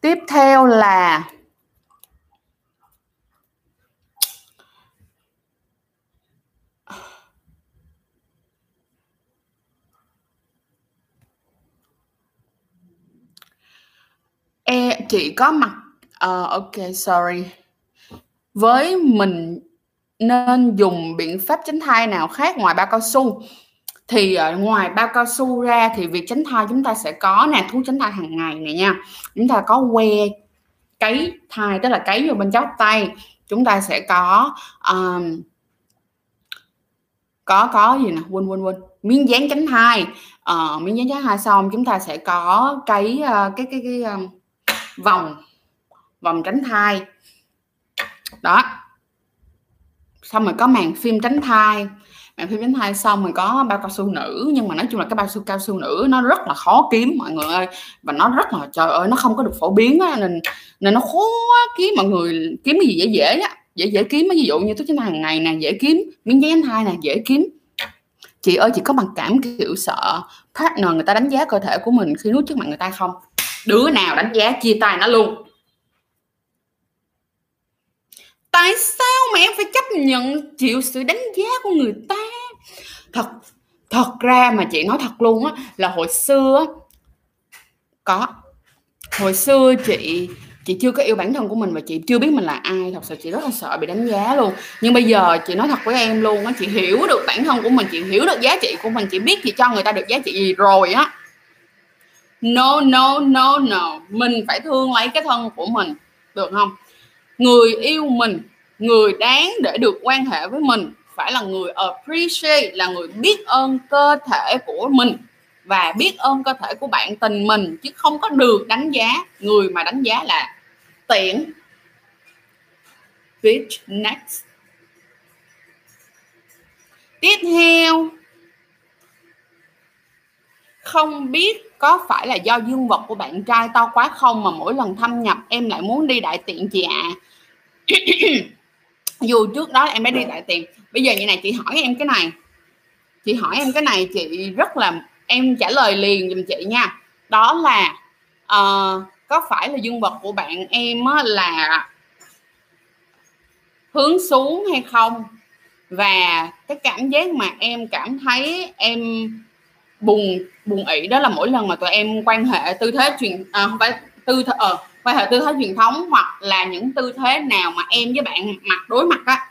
Tiếp theo là e chị có mặt uh, ok sorry. Với mình nên dùng biện pháp tránh thai nào khác ngoài bao cao su? Thì uh, ngoài bao cao su ra thì việc tránh thai chúng ta sẽ có nè thuốc tránh thai hàng ngày này nha. Chúng ta có que cấy thai tức là cấy vào bên chóp tay. Chúng ta sẽ có um, có có gì nè quên quên quên. Miếng dán tránh thai. Uh, miếng dán tránh thai xong chúng ta sẽ có cái uh, ờ, cái cái cái um, vòng vòng tránh thai. Đó. Xong rồi có màn phim tránh thai màn phim tránh thai xong rồi có bao cao su nữ nhưng mà nói chung là cái bao su cao su nữ nó rất là khó kiếm mọi người ơi. Và nó rất là trời ơi nó không có được phổ biến á, nên nên nó khó kiếm mọi người kiếm cái gì dễ dễ á. Dễ dễ kiếm ví dụ như thuốc tránh thai hàng ngày nè dễ kiếm miếng giấy tránh thai nè dễ kiếm. Chị ơi chị có bằng cảm kiểu sợ partner người ta đánh giá cơ thể của mình khi nuốt trước mặt người ta không? Đứa nào đánh giá chia tay nó luôn. Tại sao mà em phải chấp nhận chịu sự đánh giá của người ta? Thật thật ra mà chị nói thật luôn á, là hồi xưa có. Hồi xưa chị chị chưa có yêu bản thân của mình và chị chưa biết mình là ai, thật sự chị rất là sợ bị đánh giá luôn. Nhưng bây giờ chị nói thật với em luôn á, chị hiểu được bản thân của mình, chị hiểu được giá trị của mình, chị biết chị cho người ta được giá trị gì rồi á. No no no no. Mình phải thương lấy cái thân của mình, được không? Người yêu mình người đáng để được quan hệ với mình phải là người appreciate, là người biết ơn cơ thể của mình và biết ơn cơ thể của bạn tình mình, chứ không có được đánh giá. Người mà đánh giá là tiện. Bitch, next. Tiếp theo, không biết có phải là do dương vật của bạn trai to quá không mà mỗi lần thâm nhập em lại muốn đi đại tiện chị ạ? à. dù trước đó em đã đi đại tiện bây giờ như này chị hỏi em cái này. Chị hỏi em cái này chị rất là em trả lời liền giùm chị nha. Đó là uh, có phải là dương vật của bạn em là hướng xuống hay không? Và cái cảm giác mà em cảm thấy em buồn buồn ỉ đó là mỗi lần mà tụi em quan hệ tư thế truyền à, không phải tư thế ờ quan hệ tư thế truyền thống hoặc là những tư thế nào mà em với bạn mặt đối mặt á.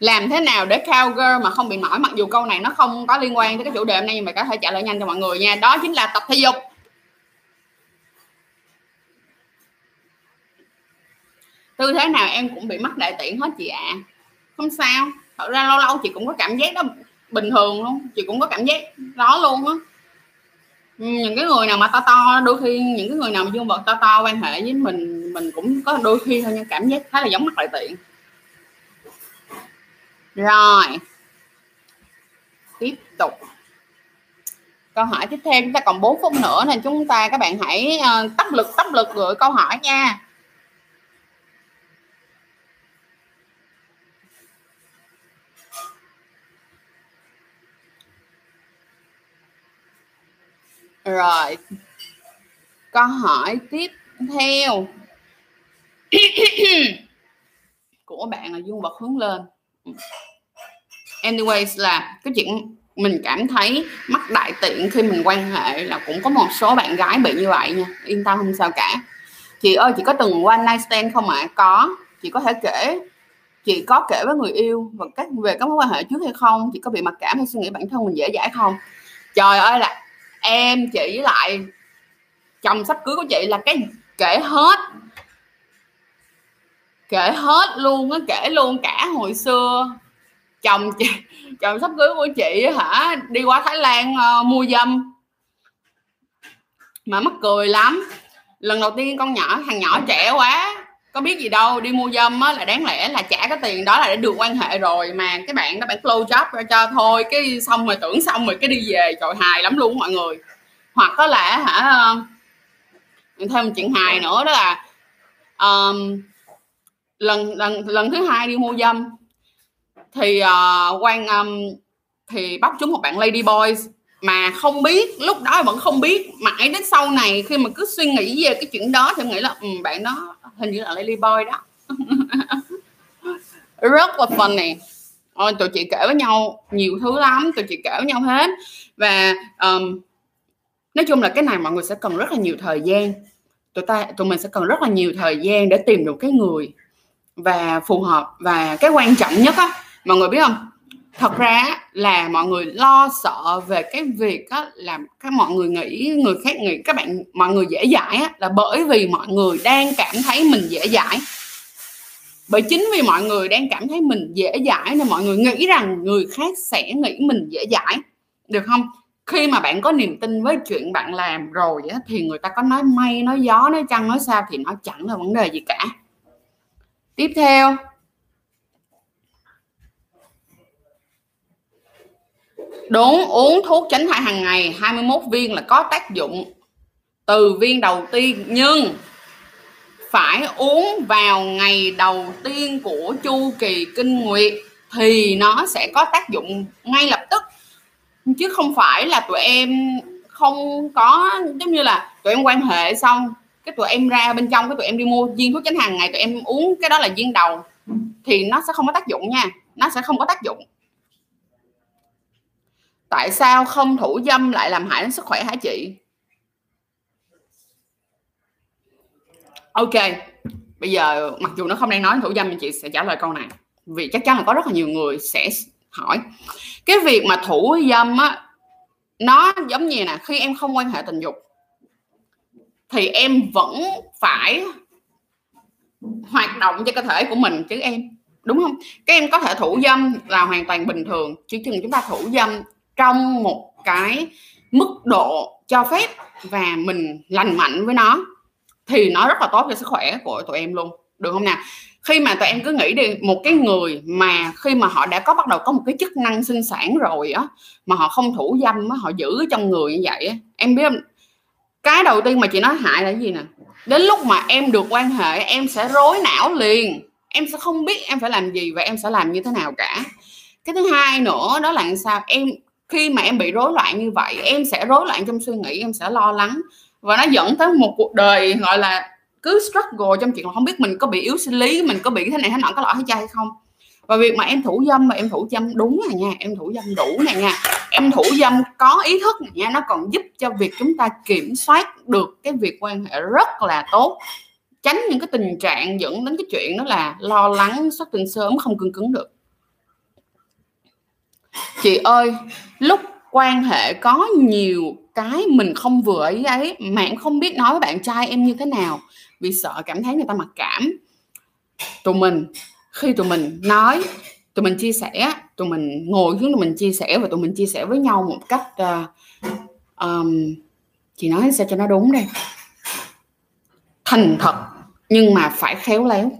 Làm thế nào để cowgirl mà không bị mỏi? Mặc dù câu này nó không có liên quan tới cái chủ đề hôm nay, nhưng mà có thể trả lời nhanh cho mọi người nha. Đó chính là tập thể dục. Tư thế nào em cũng bị mắc đại tiện hết chị ạ. À. không sao. Thật ra lâu lâu chị cũng có cảm giác đó bình thường luôn. Chị cũng có cảm giác đó luôn á. Ừ, những cái người nào mà to to đôi khi những cái người nào mà dương vật to to quan hệ với mình mình cũng có đôi khi thôi nhưng cảm giác khá là giống mặt lại tiện. Rồi tiếp tục. Câu hỏi tiếp theo chúng ta còn 4 phút nữa nên chúng ta các bạn hãy ờ, uh, tấp lực tấp lực gửi câu hỏi nha. Rồi. Câu hỏi tiếp theo. Của bạn là dương vật hướng lên. Anyways là cái chuyện mình cảm thấy mắc đại tiện khi mình quan hệ là cũng có một số bạn gái bị như vậy nha. Yên tâm, không sao cả. Chị ơi, chị có từng one night stand không ạ? À? có. Chị có thể kể, chị có kể với người yêu và các, về các mối quan hệ trước hay không? Chị có bị mặc cảm hay suy nghĩ bản thân mình dễ dãi không? Trời ơi là em chỉ lại chồng sắp cưới của chị là cái kể hết. Kể hết luôn á kể luôn cả hồi xưa. Chồng chị chồng sắp cưới của chị hả đi qua thái lan uh, mua dâm. Mà mắc cười lắm. Lần đầu tiên con nhỏ thằng nhỏ trẻ quá có biết gì đâu đi mua dâm á là đáng lẽ là trả cái tiền đó là để được quan hệ rồi mà cái bạn đó bạn close job ra cho thôi. Cái xong rồi tưởng xong rồi cái đi về. Trời hài lắm luôn mọi người. Hoặc có là hả ờ, thêm một chuyện hài nữa đó là um, lần lần lần thứ hai đi mua dâm thì uh, quan um, thì bắt chúng một bạn lady boys mà không biết lúc đó vẫn không biết. Mãi đến sau này khi mà cứ suy nghĩ về cái chuyện đó thì nghĩ là um, bạn đó hình như là lady boy đó. Rất là funny. Ôi, tụi chị kể với nhau nhiều thứ lắm tụi chị kể với nhau hết. Và um, nói chung là cái này mọi người sẽ cần rất là nhiều thời gian. Tụi ta tụi mình sẽ cần rất là nhiều thời gian để tìm được cái người và phù hợp. Và cái quan trọng nhất á mọi người biết không? Thật ra là mọi người lo sợ về cái việc á là các mọi người nghĩ người khác nghĩ các bạn mọi người dễ dãi á là bởi vì mọi người đang cảm thấy mình dễ dãi. Bởi chính vì mọi người đang cảm thấy mình dễ dãi nên mọi người nghĩ rằng người khác sẽ nghĩ mình dễ dãi. Được không? Khi mà bạn có niềm tin với chuyện bạn làm rồi á, thì người ta có nói may nói gió nói chăng nói sao thì nó chẳng là vấn đề gì cả. Tiếp theo đúng, uống thuốc tránh thai hàng ngày 21 viên là có tác dụng từ viên đầu tiên. Nhưng phải uống vào ngày đầu tiên của chu kỳ kinh nguyệt thì nó sẽ có tác dụng ngay lập tức. Chứ không phải là tụi em không có, giống như là tụi em quan hệ xong, cái tụi em ra bên trong, cái tụi em đi mua viên thuốc tránh hàng ngày, tụi em uống cái đó là viên đầu, thì nó sẽ không có tác dụng nha. Nó sẽ không có tác dụng tại sao không thủ dâm lại làm hại đến sức khỏe hả chị? Ok, bây giờ mặc dù nó không đang nói thủ dâm nhưng chị sẽ trả lời câu này. Vì chắc chắn là có rất là nhiều người sẽ hỏi. Cái việc mà thủ dâm á, nó giống như nè, khi em không quan hệ tình dục, thì em vẫn phải hoạt động cho cơ thể của mình chứ em. Đúng không? Các em có thể thủ dâm là hoàn toàn bình thường chỉ chừng chúng ta thủ dâm trong một cái mức độ cho phép và mình lành mạnh với nó thì nó rất là tốt cho sức khỏe của tụi em luôn. Được không nào khi mà tụi em cứ nghĩ đi, một cái người mà khi mà họ đã có bắt đầu có một cái chức năng sinh sản rồi á, mà họ không thủ dâm á, họ giữ trong người như vậy á, em biết không? Cái đầu tiên mà chị nói hại là gì nè? Đến lúc mà em được quan hệ, em sẽ rối não liền. Em sẽ không biết em phải làm gì và em sẽ làm như thế nào cả. Cái thứ hai nữa, đó là sao? Em khi mà em bị rối loạn như vậy, em sẽ rối loạn trong suy nghĩ, em sẽ lo lắng. Và nó dẫn tới một cuộc đời, gọi là, cứ struggle trong chuyện là không biết mình có bị yếu sinh lý, mình có bị thế này thế nọ, có lọ hay chai hay không. Và việc mà em thủ dâm mà em thủ dâm đúng này nha, em thủ dâm đủ này nha. Em thủ dâm có ý thức này nha, nó còn giúp cho việc chúng ta kiểm soát được cái việc quan hệ rất là tốt. Tránh những cái tình trạng dẫn đến cái chuyện đó là lo lắng, xuất tinh sớm, không cương cứng được chị ơi lúc quan hệ có nhiều cái mình không vừa ý ấy mà em không biết nói với bạn trai em như thế nào vì sợ cảm thấy người ta mặc cảm. Tụi mình khi tụi mình nói tụi mình chia sẻ tụi mình ngồi xuống tụi mình chia sẻ và tụi mình chia sẻ với nhau một cách uh, um, chị nói sao cho nó đúng đây? Thành thật nhưng mà phải khéo léo.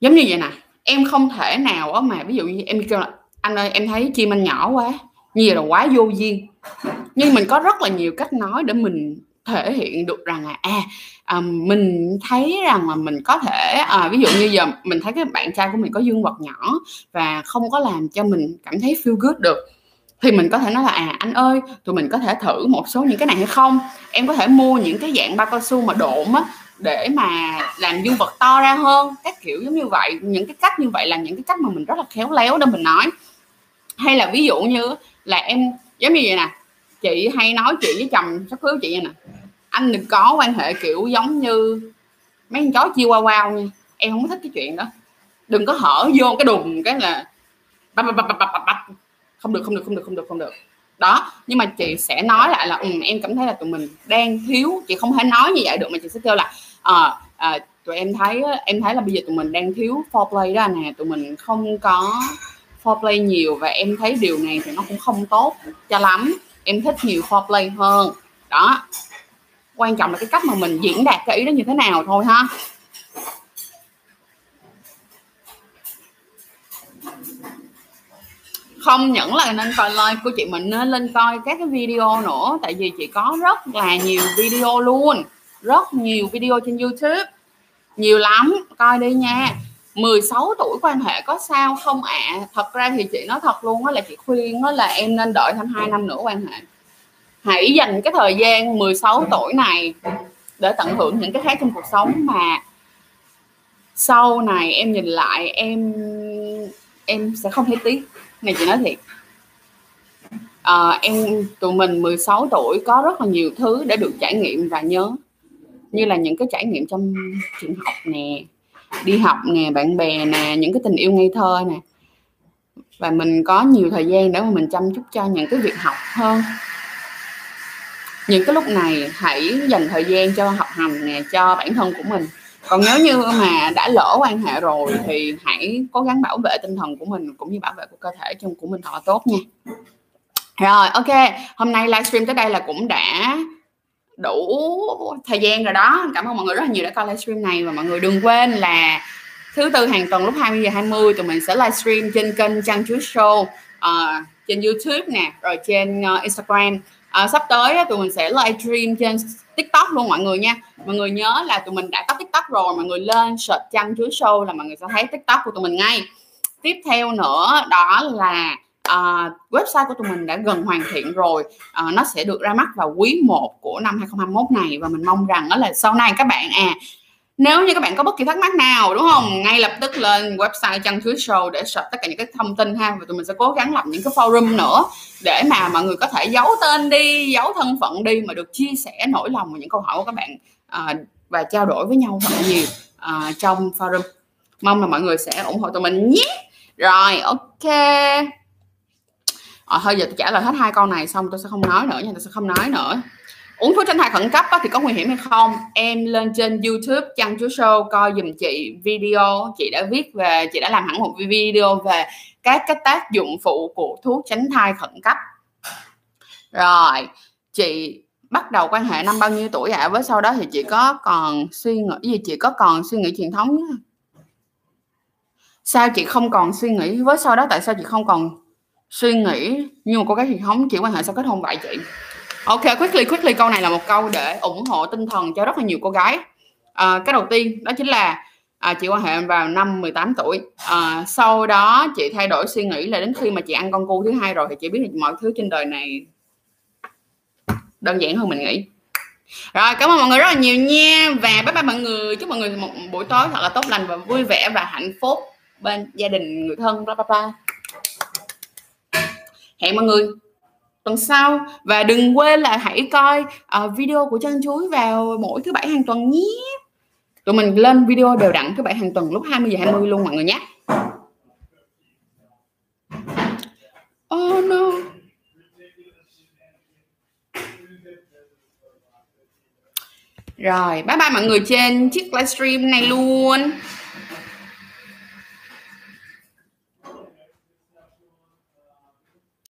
Giống như vậy nè em không thể nào mà ví dụ như em kêu là anh ơi em thấy chim anh nhỏ quá nhiều là quá vô duyên. Nhưng mình có rất là nhiều cách nói để mình thể hiện được rằng là à, à mình thấy rằng là mình có thể à, ví dụ như giờ mình thấy cái bạn trai của mình có dương vật nhỏ và không có làm cho mình cảm thấy feel good được thì mình có thể nói là à anh ơi tụi mình có thể thử một số những cái này hay không? Em có thể mua những cái dạng bao cao su mà độn á để mà làm dương vật to ra hơn. Các kiểu giống như vậy. Những cái cách như vậy là những cái cách mà mình rất là khéo léo để mình nói. Hay là ví dụ như là em, giống như vậy nè. Chị hay nói chuyện với chồng, sắp cưới chị nè. Anh đừng có quan hệ kiểu giống như mấy con chó chiêu qua wow nha. Em không thích cái chuyện đó. Đừng có hở vô cái đùng cái là bập bập. Không được không được không được không được không được đó nhưng mà chị sẽ nói lại là ừ, em cảm thấy là tụi mình đang thiếu chị không thể nói như vậy được mà chị sẽ kêu là à, à, tụi em thấy em thấy là bây giờ tụi mình đang thiếu foreplay đó nè à, tụi mình không có foreplay nhiều và em thấy điều này thì nó cũng không tốt cho lắm em thích nhiều foreplay hơn. Đó quan trọng là cái cách mà mình diễn đạt cái ý đó như thế nào thôi ha. Không những là nên coi live của chị mình, nên lên coi các cái video nữa. Tại vì chị có rất là nhiều video luôn. Rất nhiều video trên youtube. Nhiều lắm. Coi đi nha. 16 tuổi quan hệ có sao không ạ? À? thật ra thì chị nói thật luôn đó là chị khuyên đó là em nên đợi thêm 2 năm nữa quan hệ. Hãy dành cái thời gian 16 tuổi này để tận hưởng những cái khác trong cuộc sống mà. Sau này em nhìn lại, em em sẽ không thấy tiếc này chị nói thiệt. À, em tụi mình 16 tuổi có rất là nhiều thứ để được trải nghiệm và nhớ. Như là những cái trải nghiệm trong trường học nè đi học nè bạn bè nè những cái tình yêu ngây thơ nè. Và mình có nhiều thời gian để mà mình chăm chút cho những cái việc học hơn. Những cái lúc này hãy dành thời gian cho học hành nè cho bản thân của mình còn nếu như mà đã lỡ quan hệ rồi thì hãy cố gắng bảo vệ tinh thần của mình cũng như bảo vệ của cơ thể trong của mình thật tốt nha. Rồi ok. Hôm nay livestream tới đây là cũng đã đủ thời gian rồi đó. Cảm ơn mọi người rất là nhiều đã coi livestream này và mọi người đừng quên là thứ tư hàng tuần lúc 20 giờ 20 tụi mình sẽ livestream trên kênh Trang Chúa Show uh, trên YouTube nè rồi trên uh, Instagram à, sắp tới tụi mình sẽ livestream trên tiktok luôn mọi người nha. Mọi người nhớ là tụi mình đã có tiktok rồi mọi người lên search chăn chuối show là mọi người sẽ thấy tiktok của tụi mình ngay. Tiếp theo nữa đó là uh, website của tụi mình đã gần hoàn thiện rồi. Uh, nó sẽ được ra mắt vào quý 1 của năm 2021 này và mình mong rằng đó là sau này các bạn à nếu như các bạn có bất kỳ thắc mắc nào đúng không? Ngay lập tức lên website chăn chuối show để search tất cả những cái thông tin ha. Và tụi mình sẽ cố gắng lập những cái forum nữa để mà mọi người có thể giấu tên đi giấu thân phận đi mà được chia sẻ nỗi lòng và những câu hỏi của các bạn à, và trao đổi với nhau thật nhiều à, trong forum. Mong là mọi người sẽ ủng hộ tụi mình nhé. Rồi ok. À, thôi giờ tôi trả lời hết hai câu này xong tôi sẽ không nói nữa nha tôi sẽ không nói nữa uống thuốc tránh thai khẩn cấp á, thì có nguy hiểm hay không? Em lên trên youtube chăn chú show coi dùm chị video. Chị đã viết về chị đã làm hẳn một video về các cái tác dụng phụ của thuốc tránh thai khẩn cấp. Rồi chị bắt đầu quan hệ năm bao nhiêu tuổi ạ? À? với sau đó thì chị có còn suy nghĩ gì? Chị có còn suy nghĩ truyền thống nữa sao chị không còn suy nghĩ? Với sau đó tại sao chị không còn suy nghĩ? Như một cô gái truyền thống chị quan hệ sau kết hôn vậy chị? Ok quickly quickly câu này là một câu để ủng hộ tinh thần cho rất là nhiều cô gái. À, cái đầu tiên đó chính là à, chị quan hệ vào năm 18 tuổi. À, sau đó chị thay đổi suy nghĩ là đến khi mà chị ăn con cu thứ hai rồi thì chị biết là mọi thứ trên đời này đơn giản hơn mình nghĩ. Rồi cảm ơn mọi người rất là nhiều nha. Và bye bye mọi người. Chúc mọi người một buổi tối thật là tốt lành và vui vẻ và hạnh phúc bên gia đình người thân bla bla bla. Hẹn mọi người tuần sau. Và đừng quên là hãy coi uh, video của chân chuối vào mỗi thứ bảy hàng tuần nhé. Tụi mình lên video đều đặn thứ bảy hàng tuần lúc 20 giờ 20 luôn mọi người nhé. Oh no. Rồi bye bye mọi người trên chiếc livestream này luôn.